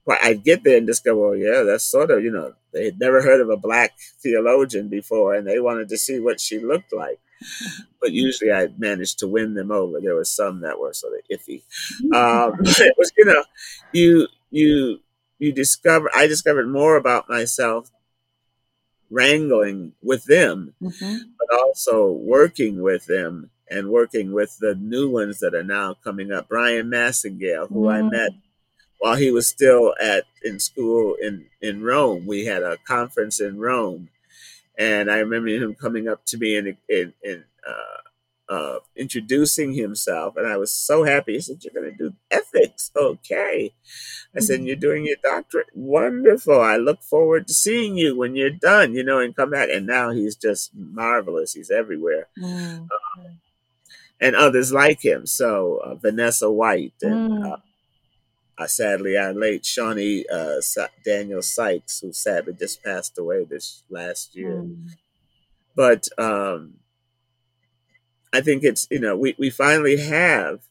I'd get there and well, yeah, that's sort of you know they had never heard of a black theologian before, and they wanted to see what she looked like. But usually I managed to win them over. There were some that were sort of iffy. Um, it was you know you you you discover I discovered more about myself wrangling with them, mm-hmm. but also working with them and working with the new ones that are now coming up. Bryan Massingale, who mm-hmm. I met while he was still at in school in in Rome. We had a conference in Rome, and I remember him coming up to me and uh, uh, introducing himself, and I was so happy. He said, "You're going to do ethics, okay?" I said, mm-hmm. "You're doing your doctorate, wonderful. I look forward to seeing you when you're done, you know, and come back." And now he's just marvelous. He's everywhere, mm-hmm. uh, and others like him. So uh, Vanessa White and. Mm. Uh, sadly, our late Shawnee uh, Daniels-Sykes, who sadly just passed away this last year. Mm. But um, I think it's you know we we finally have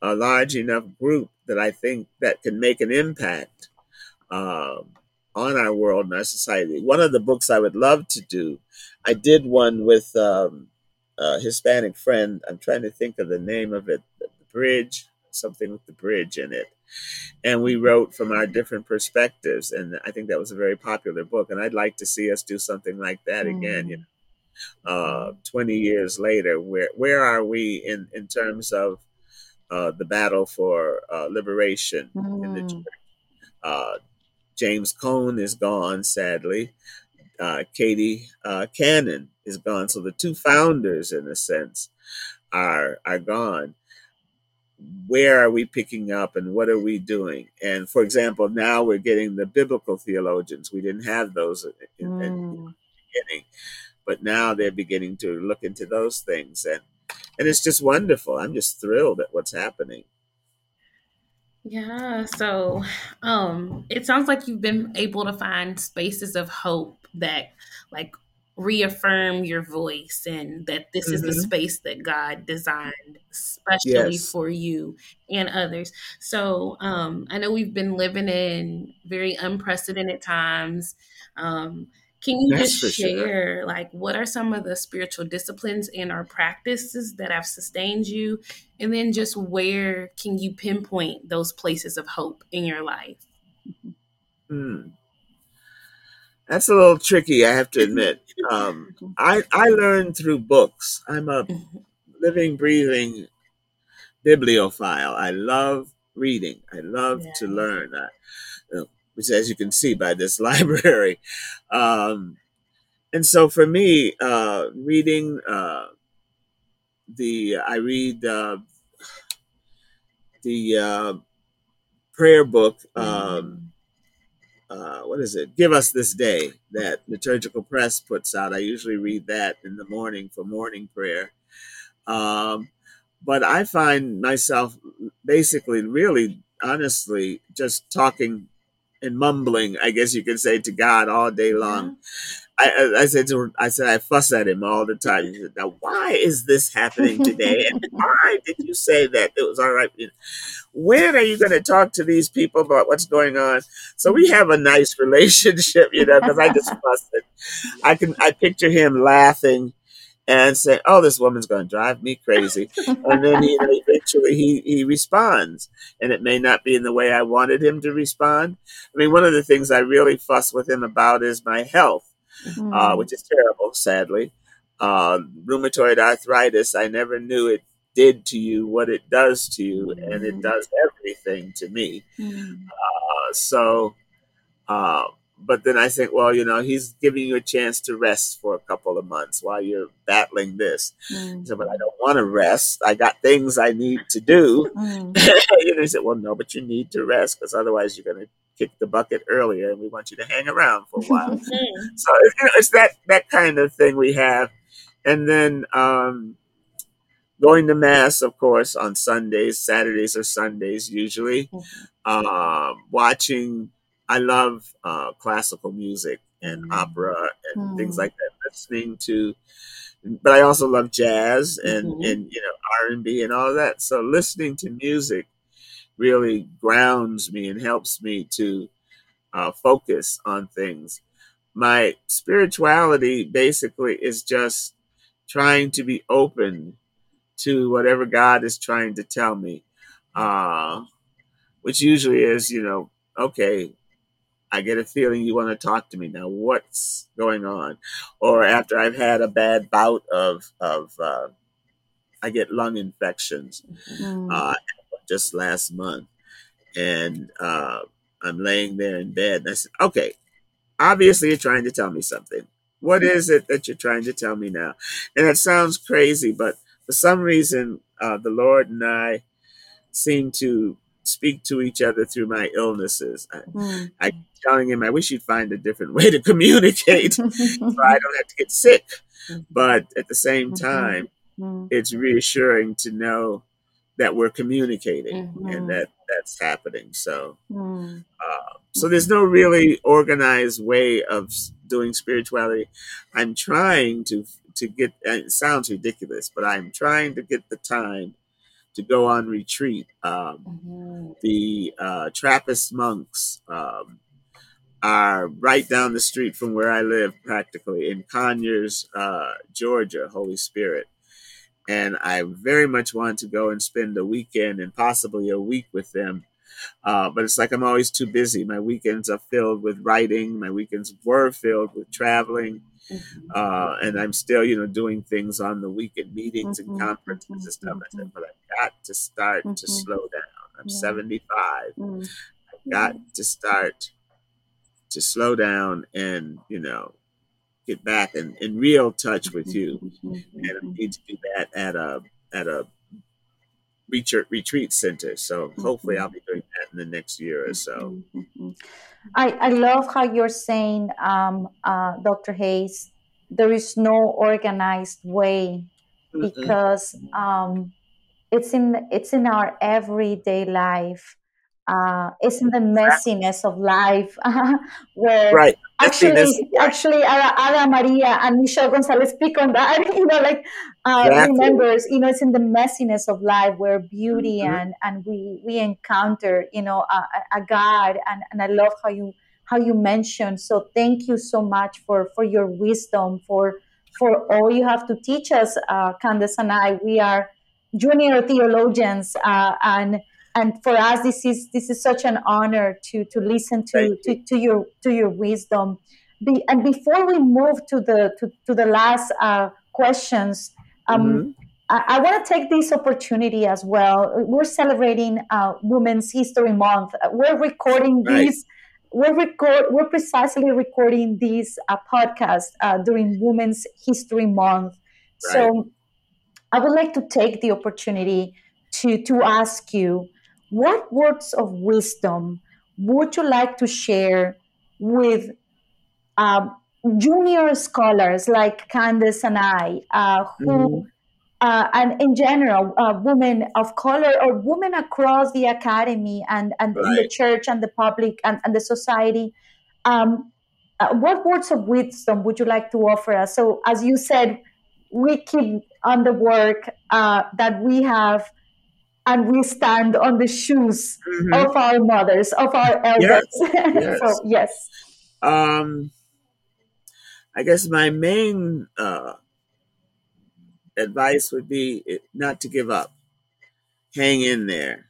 a large enough group that I think that can make an impact um, on our world and our society. One of the books I would love to do, I did one with um, a Hispanic friend. I'm trying to think of the name of it. The Bridge, something with the bridge in it. And we wrote from our different perspectives, and I think that was a very popular book. And I'd like to see us do something like that mm. again. You know, uh, 20 years later, where where are we in in terms of uh, the battle for uh, liberation mm. in the mm. church? Uh, James Cone is gone, sadly. Uh, Katie uh, Cannon is gone. So the two founders, in a sense, are are gone. Where are we picking up, and what are we doing? And for example, now we're getting the biblical theologians. We didn't have those in, mm. in the beginning but now they're beginning to look into those things and and it's just wonderful i'm just thrilled at what's happening yeah so um it sounds like you've been able to find spaces of hope that like reaffirm your voice and that this mm-hmm. is the mm-hmm. space that God designed especially yes. for you and others. So um, I know we've been living in very unprecedented times. Um, can you That's just share, sure. like, what are some of the spiritual disciplines and or practices that have sustained you? And then just where can you pinpoint those places of hope in your life? Hmm. That's a little tricky, I have to admit. Um, I, I learned through books. I'm a mm-hmm. living, breathing bibliophile. I love reading. I love yeah. to learn. I, which as you can see by this library. Um, and so for me, uh, reading uh, the, I read uh, the uh, prayer book. Um, uh, what is it? Give us this day that Liturgical Press puts out. I usually read that in the morning for morning prayer. Um, but I find myself basically, really, honestly, just talking and mumbling, I guess you could say, to God all day long. I, I, said to I said I fuss at him all the time. He said, "Now, why is this happening today? and why did you say that it was all right? When are you going to talk to these people about what's going on?" So we have a nice relationship, you know, because I just fuss it. I can I picture him laughing and say, "Oh, this woman's going to drive me crazy," and then know, eventually he he responds, and it may not be in the way I wanted him to respond. I mean, one of the things I really fuss with him about is my health, mm-hmm. uh, which is terrible, sadly. Uh, rheumatoid arthritis. I never knew it did to you what it does to you, and it mm-hmm. does everything to me. Mm-hmm. Uh, so. Uh, but then I think, well, you know, he's giving you a chance to rest for a couple of months while you're battling this. Mm. So, but I don't want to rest. I got things I need to do. Mm. you know, he said, well, no, but you need to rest because otherwise you're going to kick the bucket earlier, and we want you to hang around for a while. so you know, it's that that kind of thing we have, and then um, going to mass, of course, on Sundays, Saturdays or Sundays usually. Um, watching I love uh, classical music and mm. opera and mm. things like that. Listening to, but I also love jazz and mm-hmm. and you know R and B and all that. So listening to music really grounds me and helps me to uh, focus on things. My spirituality basically is just trying to be open to whatever God is trying to tell me, uh, which usually is, you know, okay, I get a feeling you want to talk to me now. What's going on? Or after I've had a bad bout of of uh, I get lung infections mm. uh, just last month, and uh, I'm laying there in bed, and I said, "Okay, obviously you're trying to tell me something. What is it that you're trying to tell me now?" And it sounds crazy, but for some reason, uh, the Lord and I seem to speak to each other through my illnesses. Mm. I, I telling him, I wish you'd find a different way to communicate so I don't have to get sick. But at the same mm-hmm. time, mm-hmm. it's reassuring to know that we're communicating mm-hmm. and that that's happening. So, mm. uh, so there's no really organized way of doing spirituality. I'm trying to to get. it sounds ridiculous, but I'm trying to get the time to go on retreat. Um, mm-hmm. The uh, Trappist monks um, are right down the street from where I live, practically in Conyers, uh, Georgia, Holy Spirit. And I very much want to go and spend a weekend and possibly a week with them. Uh, but it's like I'm always too busy. My weekends are filled with writing. My weekends were filled with traveling. Mm-hmm. Uh, and I'm still, you know, doing things on the weekend, meetings mm-hmm. and conferences and stuff. I said, but I've got to start to mm-hmm. slow down. I'm 75. Mm-hmm. I've got to start to slow down and, you know, get back in, in real touch with you. And I need to do that at a at a retreat retreat center. So hopefully I'll be doing that in the next year or so. I, I love how you're saying, um, uh, Dr. Hayes, there is no organized way because um, it's in it's in our everyday life uh, it's in the messiness of life where right. Actually actually Ada Maria and Michelle Gonzalez speak on that you know like uh, exactly. remembers you know it's in the messiness of life where beauty mm-hmm. and and we we encounter you know a, a God and and I love how you how you mentioned so thank you so much for for your wisdom for for all you have to teach us uh, Candace and I we are junior theologians uh, and and for us this is this is such an honor to to listen to to, to, your to your wisdom Be, and before we move to the to, to the last uh, questions um, mm-hmm. I, I want to take this opportunity as well. We're celebrating uh, Women's History Month. We're recording right. these. We're record. We're precisely recording this uh, podcast uh, during Women's History Month. Right. So, I would like to take the opportunity to to ask you what words of wisdom would you like to share with uh, junior scholars like Candace and I, uh, who, mm-hmm. uh, and in general, uh, women of color or women across the academy and, and right. the church and the public and, and the society? Um, uh, what words of wisdom would you like to offer us? So, as you said, we keep on the work uh, that we have and we stand on the shoes mm-hmm. of our mothers, of our elders. Yes. yes. so, yes. Um, I guess my main uh, advice would be not to give up. Hang in there.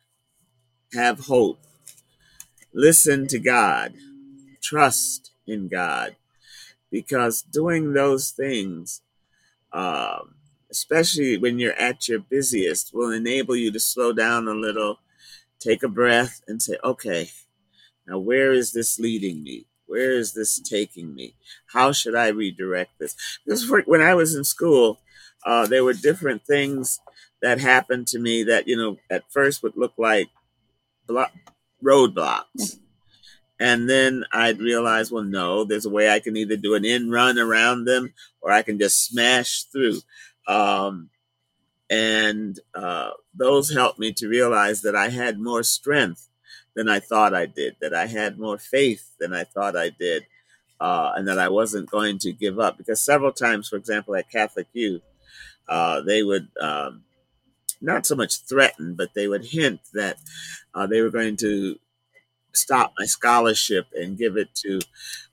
Have hope. Listen to God. Trust in God. Because doing those things, um, especially when you're at your busiest, will enable you to slow down a little, take a breath, and say, okay, now where is this leading me? Where is this taking me? How should I redirect this? Because when I was in school, uh, there were different things that happened to me that, you know, at first would look like blo- roadblocks. And then I'd realize, well, no, there's a way I can either do an in run around them or I can just smash through. Um, and uh, those helped me to realize that I had more strength than I thought I did, that I had more faith than I thought I did, uh, and that I wasn't going to give up. Because several times, for example, at Catholic U, uh, they would um, not so much threaten, but they would hint that uh, they were going to stop my scholarship and give it to,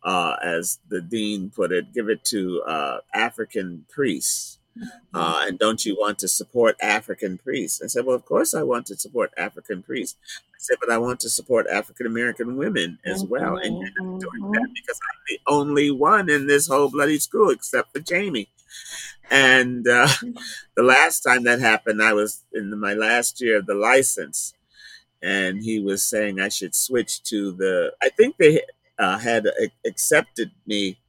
uh, as the dean put it, give it to uh, African priests. Mm-hmm. Uh, and don't you want to support African priests? I said, well, of course I want to support African priests. I said, but I want to support African American women as well. And you're not doing that mm-hmm. because I'm the only one in this whole bloody school except for Jamie. And uh, the last time that happened, I was in my last year of the license, and he was saying I should switch to the. I think they uh, had accepted me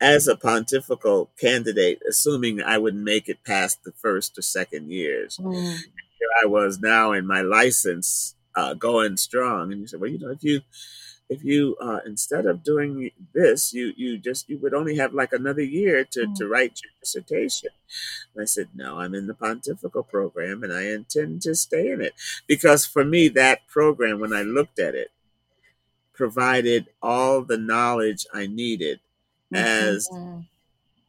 as a pontifical candidate, assuming I would make it past the first or second years. Mm. Here I was now in my license, uh, going strong, and you said, "Well, you know, if you." if you uh, instead of doing this you you just you would only have like another year to, mm. to write your dissertation and i said no i'm in the pontifical program and i intend to stay in it because for me that program when i looked at it provided all the knowledge i needed mm-hmm. as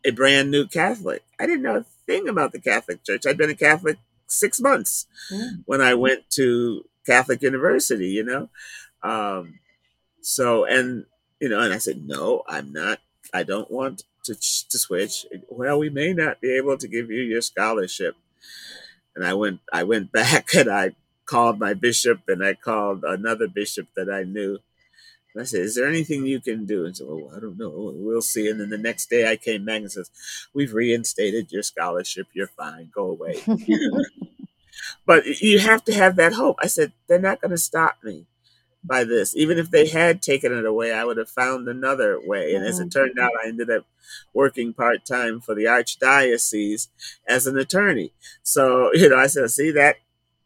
a brand new catholic i didn't know a thing about the catholic church i'd been a catholic six months when i went to catholic university you know um, so, and, you know, and I said, no, I'm not, I don't want to, to switch. Well, we may not be able to give you your scholarship. And I went, I went back and I called my bishop and I called another bishop that I knew. I said, "Is there anything you can do?" And said, "Oh, I don't know. We'll see." And then the next day, I came back and says, "We've reinstated your scholarship. You're fine. Go away." but you have to have that hope. I said, "They're not going to stop me by this. Even if they had taken it away, I would have found another way. And as it turned out, I ended up working part time for the Archdiocese as an attorney. So, you know, I said, see that?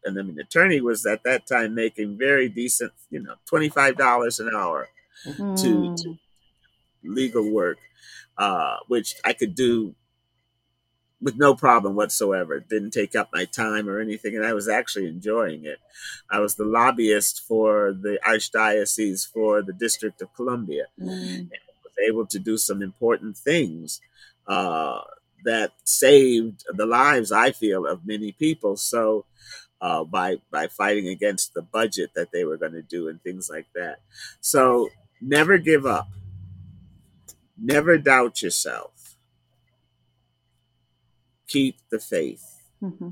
And I mean, attorney was at that time making very decent, you know, $25 an hour mm-hmm. to, to, legal work, uh, which I could do with no problem whatsoever. It didn't take up my time or anything, and I was actually enjoying it. I was the lobbyist for the Archdiocese for the District of Columbia, mm. and was able to do some important things uh, that saved the lives, I feel, of many people. So. Uh, by by fighting against the budget that they were going to do and things like that, so never give up, never doubt yourself keep the faith. Mm-hmm.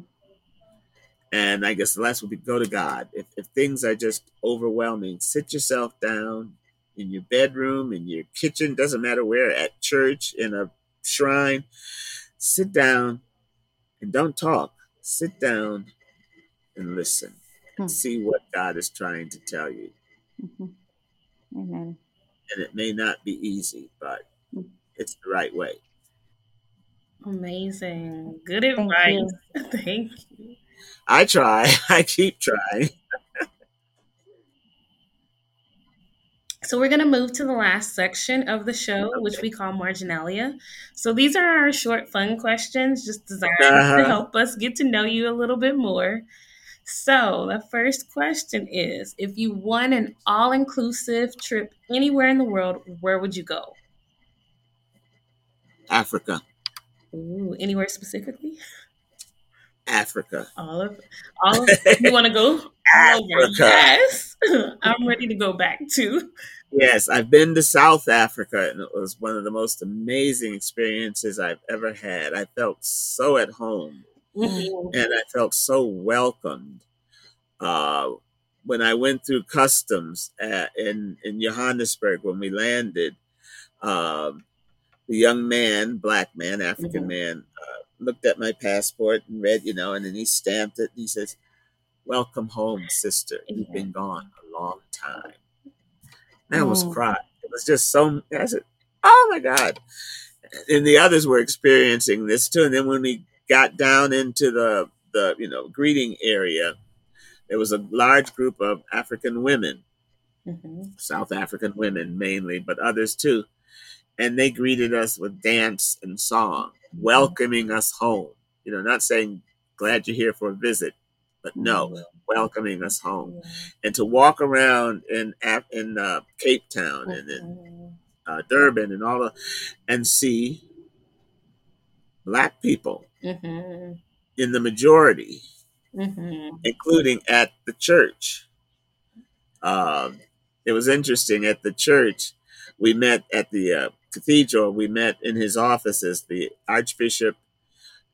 And I guess the last would be go to God. If, if things are just overwhelming, sit yourself down in your bedroom, in your kitchen, doesn't matter where, at church, in a shrine. Sit down and don't talk. Sit down and listen and hmm. see what God is trying to tell you. Mm-hmm. Amen. And it may not be easy, but mm. it's the right way. Amazing. Good advice. Thank you. Thank you. I try. I keep trying. So we're going to move to the last section of the show, okay. which we call marginalia. So these are our short, fun questions, just designed uh-huh. to help us get to know you a little bit more. So the first question is: If you won an all-inclusive trip anywhere in the world, where would you go? Africa. Ooh, anywhere specifically? Africa. All of, all of you want to go? Oh Africa. Yes, I'm ready to go back too. Yes, I've been to South Africa, and it was one of the most amazing experiences I've ever had. I felt so at home mm-hmm. and I felt so welcomed. Uh, when I went through customs at, in in Johannesburg when we landed, um, the young man, black man, African mm-hmm. man, uh, looked at my passport and read, you know, and then he stamped it. And he says, "Welcome home, sister. You've been gone a long time." I almost oh. cried. It was just so. I said, "Oh my God!" And the others were experiencing this too. And then when we got down into the the you know greeting area, there was a large group of African women, mm-hmm. South African women mainly, but others too. And they greeted us with dance and song, mm-hmm. welcoming us home. You know, not saying, glad you're here for a visit, but no, mm-hmm. welcoming us home. And to walk around in, in uh, Cape Town and in mm-hmm. uh, Durban and all of, and see black people mm-hmm. in the majority mm-hmm. including at the church. Um, it was interesting at the church. We met at the uh, cathedral. We met in his offices, the archbishop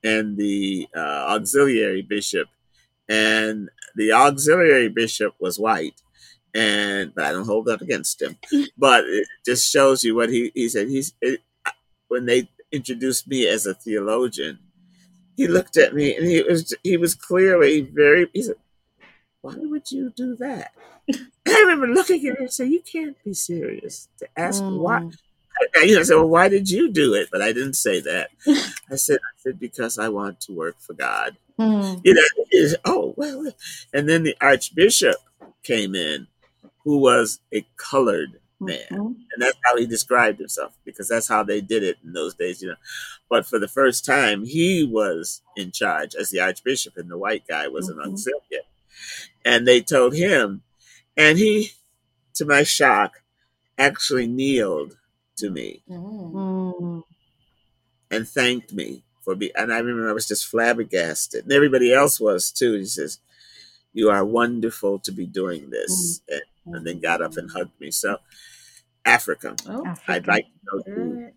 and the uh, auxiliary bishop, and the auxiliary bishop was white. And but I don't hold that against him. but it just shows you what he, he said. He's it, when they introduced me as a theologian, he looked at me and he was he was clearly very he said, Why would you do that? I remember looking at him and saying, You can't be serious to ask mm. why. I, you know, I said, Well, why did you do it? But I didn't say that. I said, I said, because I want to work for God. Mm. You know, oh well and then the Archbishop came in who was a colored man. Mm-hmm. And that's how he described himself because that's how they did it in those days, you know. But for the first time, he was in charge as the archbishop, and the white guy was mm-hmm. an auxiliary. And they told him, and he, to my shock, actually kneeled to me mm-hmm. and thanked me for being. And I remember I was just flabbergasted, and everybody else was too. He says, "You are wonderful to be doing this," mm-hmm. and and then got up and hugged me. So, Africa. Oh, Africa. I'd like to go to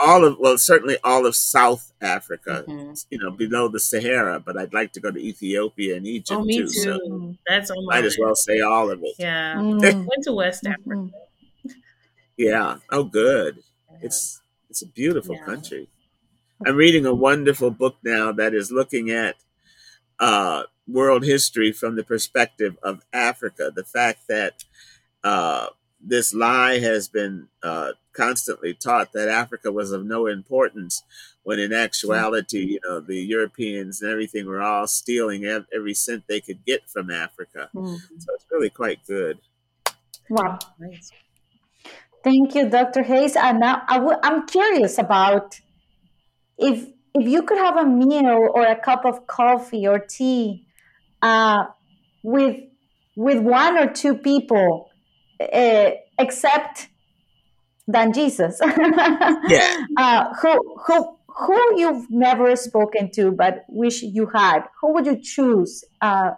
all of, well, certainly all of South Africa, mm-hmm. you know, below the Sahara, but I'd like to go to Ethiopia and Egypt oh, too. too. So That's all might as well say all of it. Yeah. Mm-hmm. Went to West mm-hmm. Africa. Yeah. Oh, good. Yeah. It's, it's a beautiful yeah. country. I'm reading a wonderful book now that is looking at uh, world history from the perspective of Africa. The fact that uh, this lie has been uh, constantly taught that Africa was of no importance, when in actuality, you know, the Europeans and everything were all stealing every cent they could get from Africa. Mm-hmm. So it's really quite good. Wow. Thank you, Dr. Hayes. And now i w- I'm curious about if if you could have a meal or a cup of coffee or tea uh, with with one or two people, uh, except than Jesus, yeah. Uh, who who who you've never spoken to but wish you had? Who would you choose? Uh,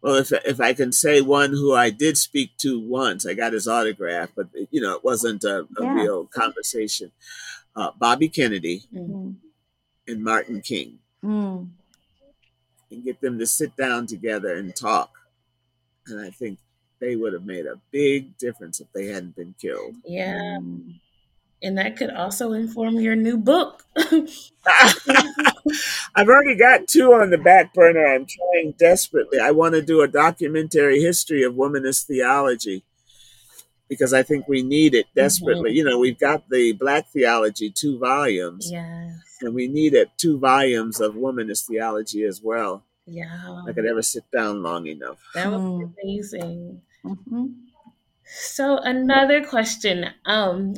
well, if if I can say one who I did speak to once, I got his autograph, but you know it wasn't a, a yeah. real conversation uh, Bobby Kennedy mm-hmm. and Martin King mm. And get them to sit down together and talk. And I think they would have made a big difference if they hadn't been killed. Yeah. Mm. And that could also inform your new book. I've already got two on the back burner. I'm trying desperately. I want to do a documentary history of womanist theology because I think we need it desperately. Mm-hmm. You know, we've got the Black Theology, two volumes. Yeah. And we needed two volumes of Womanist Theology as well. Yeah. I could never sit down long enough. That would be hmm. amazing. Mm-hmm. So, another question. Um,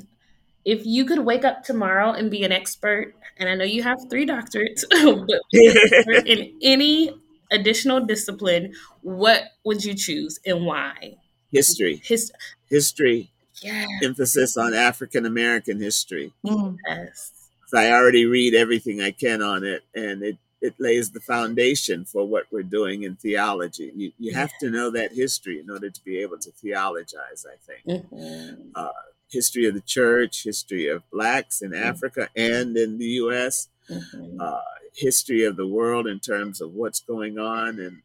if you could wake up tomorrow and be an expert, and I know you have three doctorates, but in any additional discipline, what would you choose and why? History. His- history. Yeah. Emphasis on African American history. Yes. I already read everything I can on it, and it, it lays the foundation for what we're doing in theology. You, you have to know that history in order to be able to theologize, I think. Mm-hmm. Uh, history of the church, history of blacks in mm-hmm. Africa and in the U.S., mm-hmm. uh, history of the world in terms of what's going on and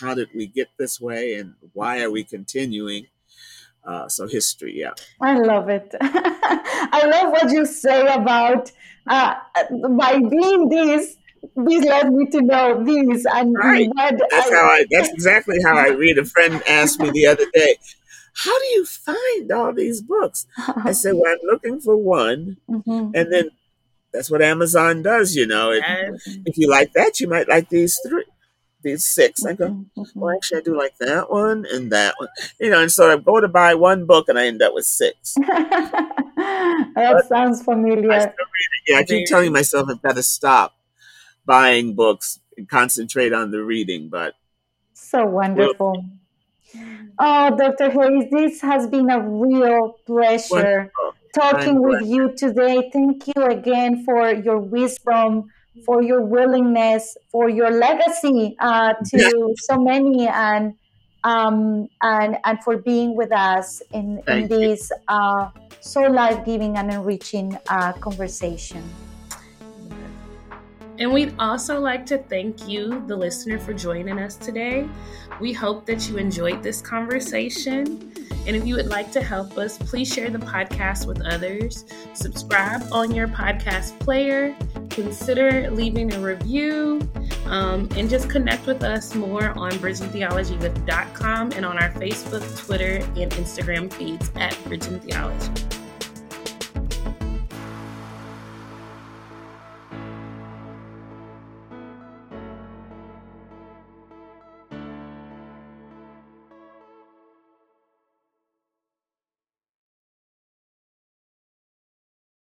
how did we get this way and why are we continuing. Uh, so history, yeah. I love it. I love what you say about uh, by being this this led me to know these. and right. that's I, how I that's exactly how I read. A friend asked me the other day, How do you find all these books? I said, Well, I'm looking for one mm-hmm. and then that's what Amazon does, you know. If, if you like that, you might like these three these six. I go, mm-hmm, mm-hmm. well, actually, I do like that one and that one, you know. And so I go to buy one book, and I end up with six. that but sounds familiar. Yeah, I keep telling myself I've got to stop buying books and concentrate on the reading. But so wonderful. Oh, Dr. Hayes, this has been a real pleasure wonderful. talking with you today. Thank you again for your wisdom, for your willingness, for your legacy uh, to so many, and um, and and for being with us in, in this uh, so life giving and enriching uh, conversation. And we'd also like to thank you, the listener, for joining us today. We hope that you enjoyed this conversation. And if you would like to help us, please share the podcast with others. Subscribe on your podcast player. Consider leaving a review. Um, and just connect with us more on bridgingtheologywith.com and on our Facebook, Twitter, and Instagram feeds at Bridging Theology.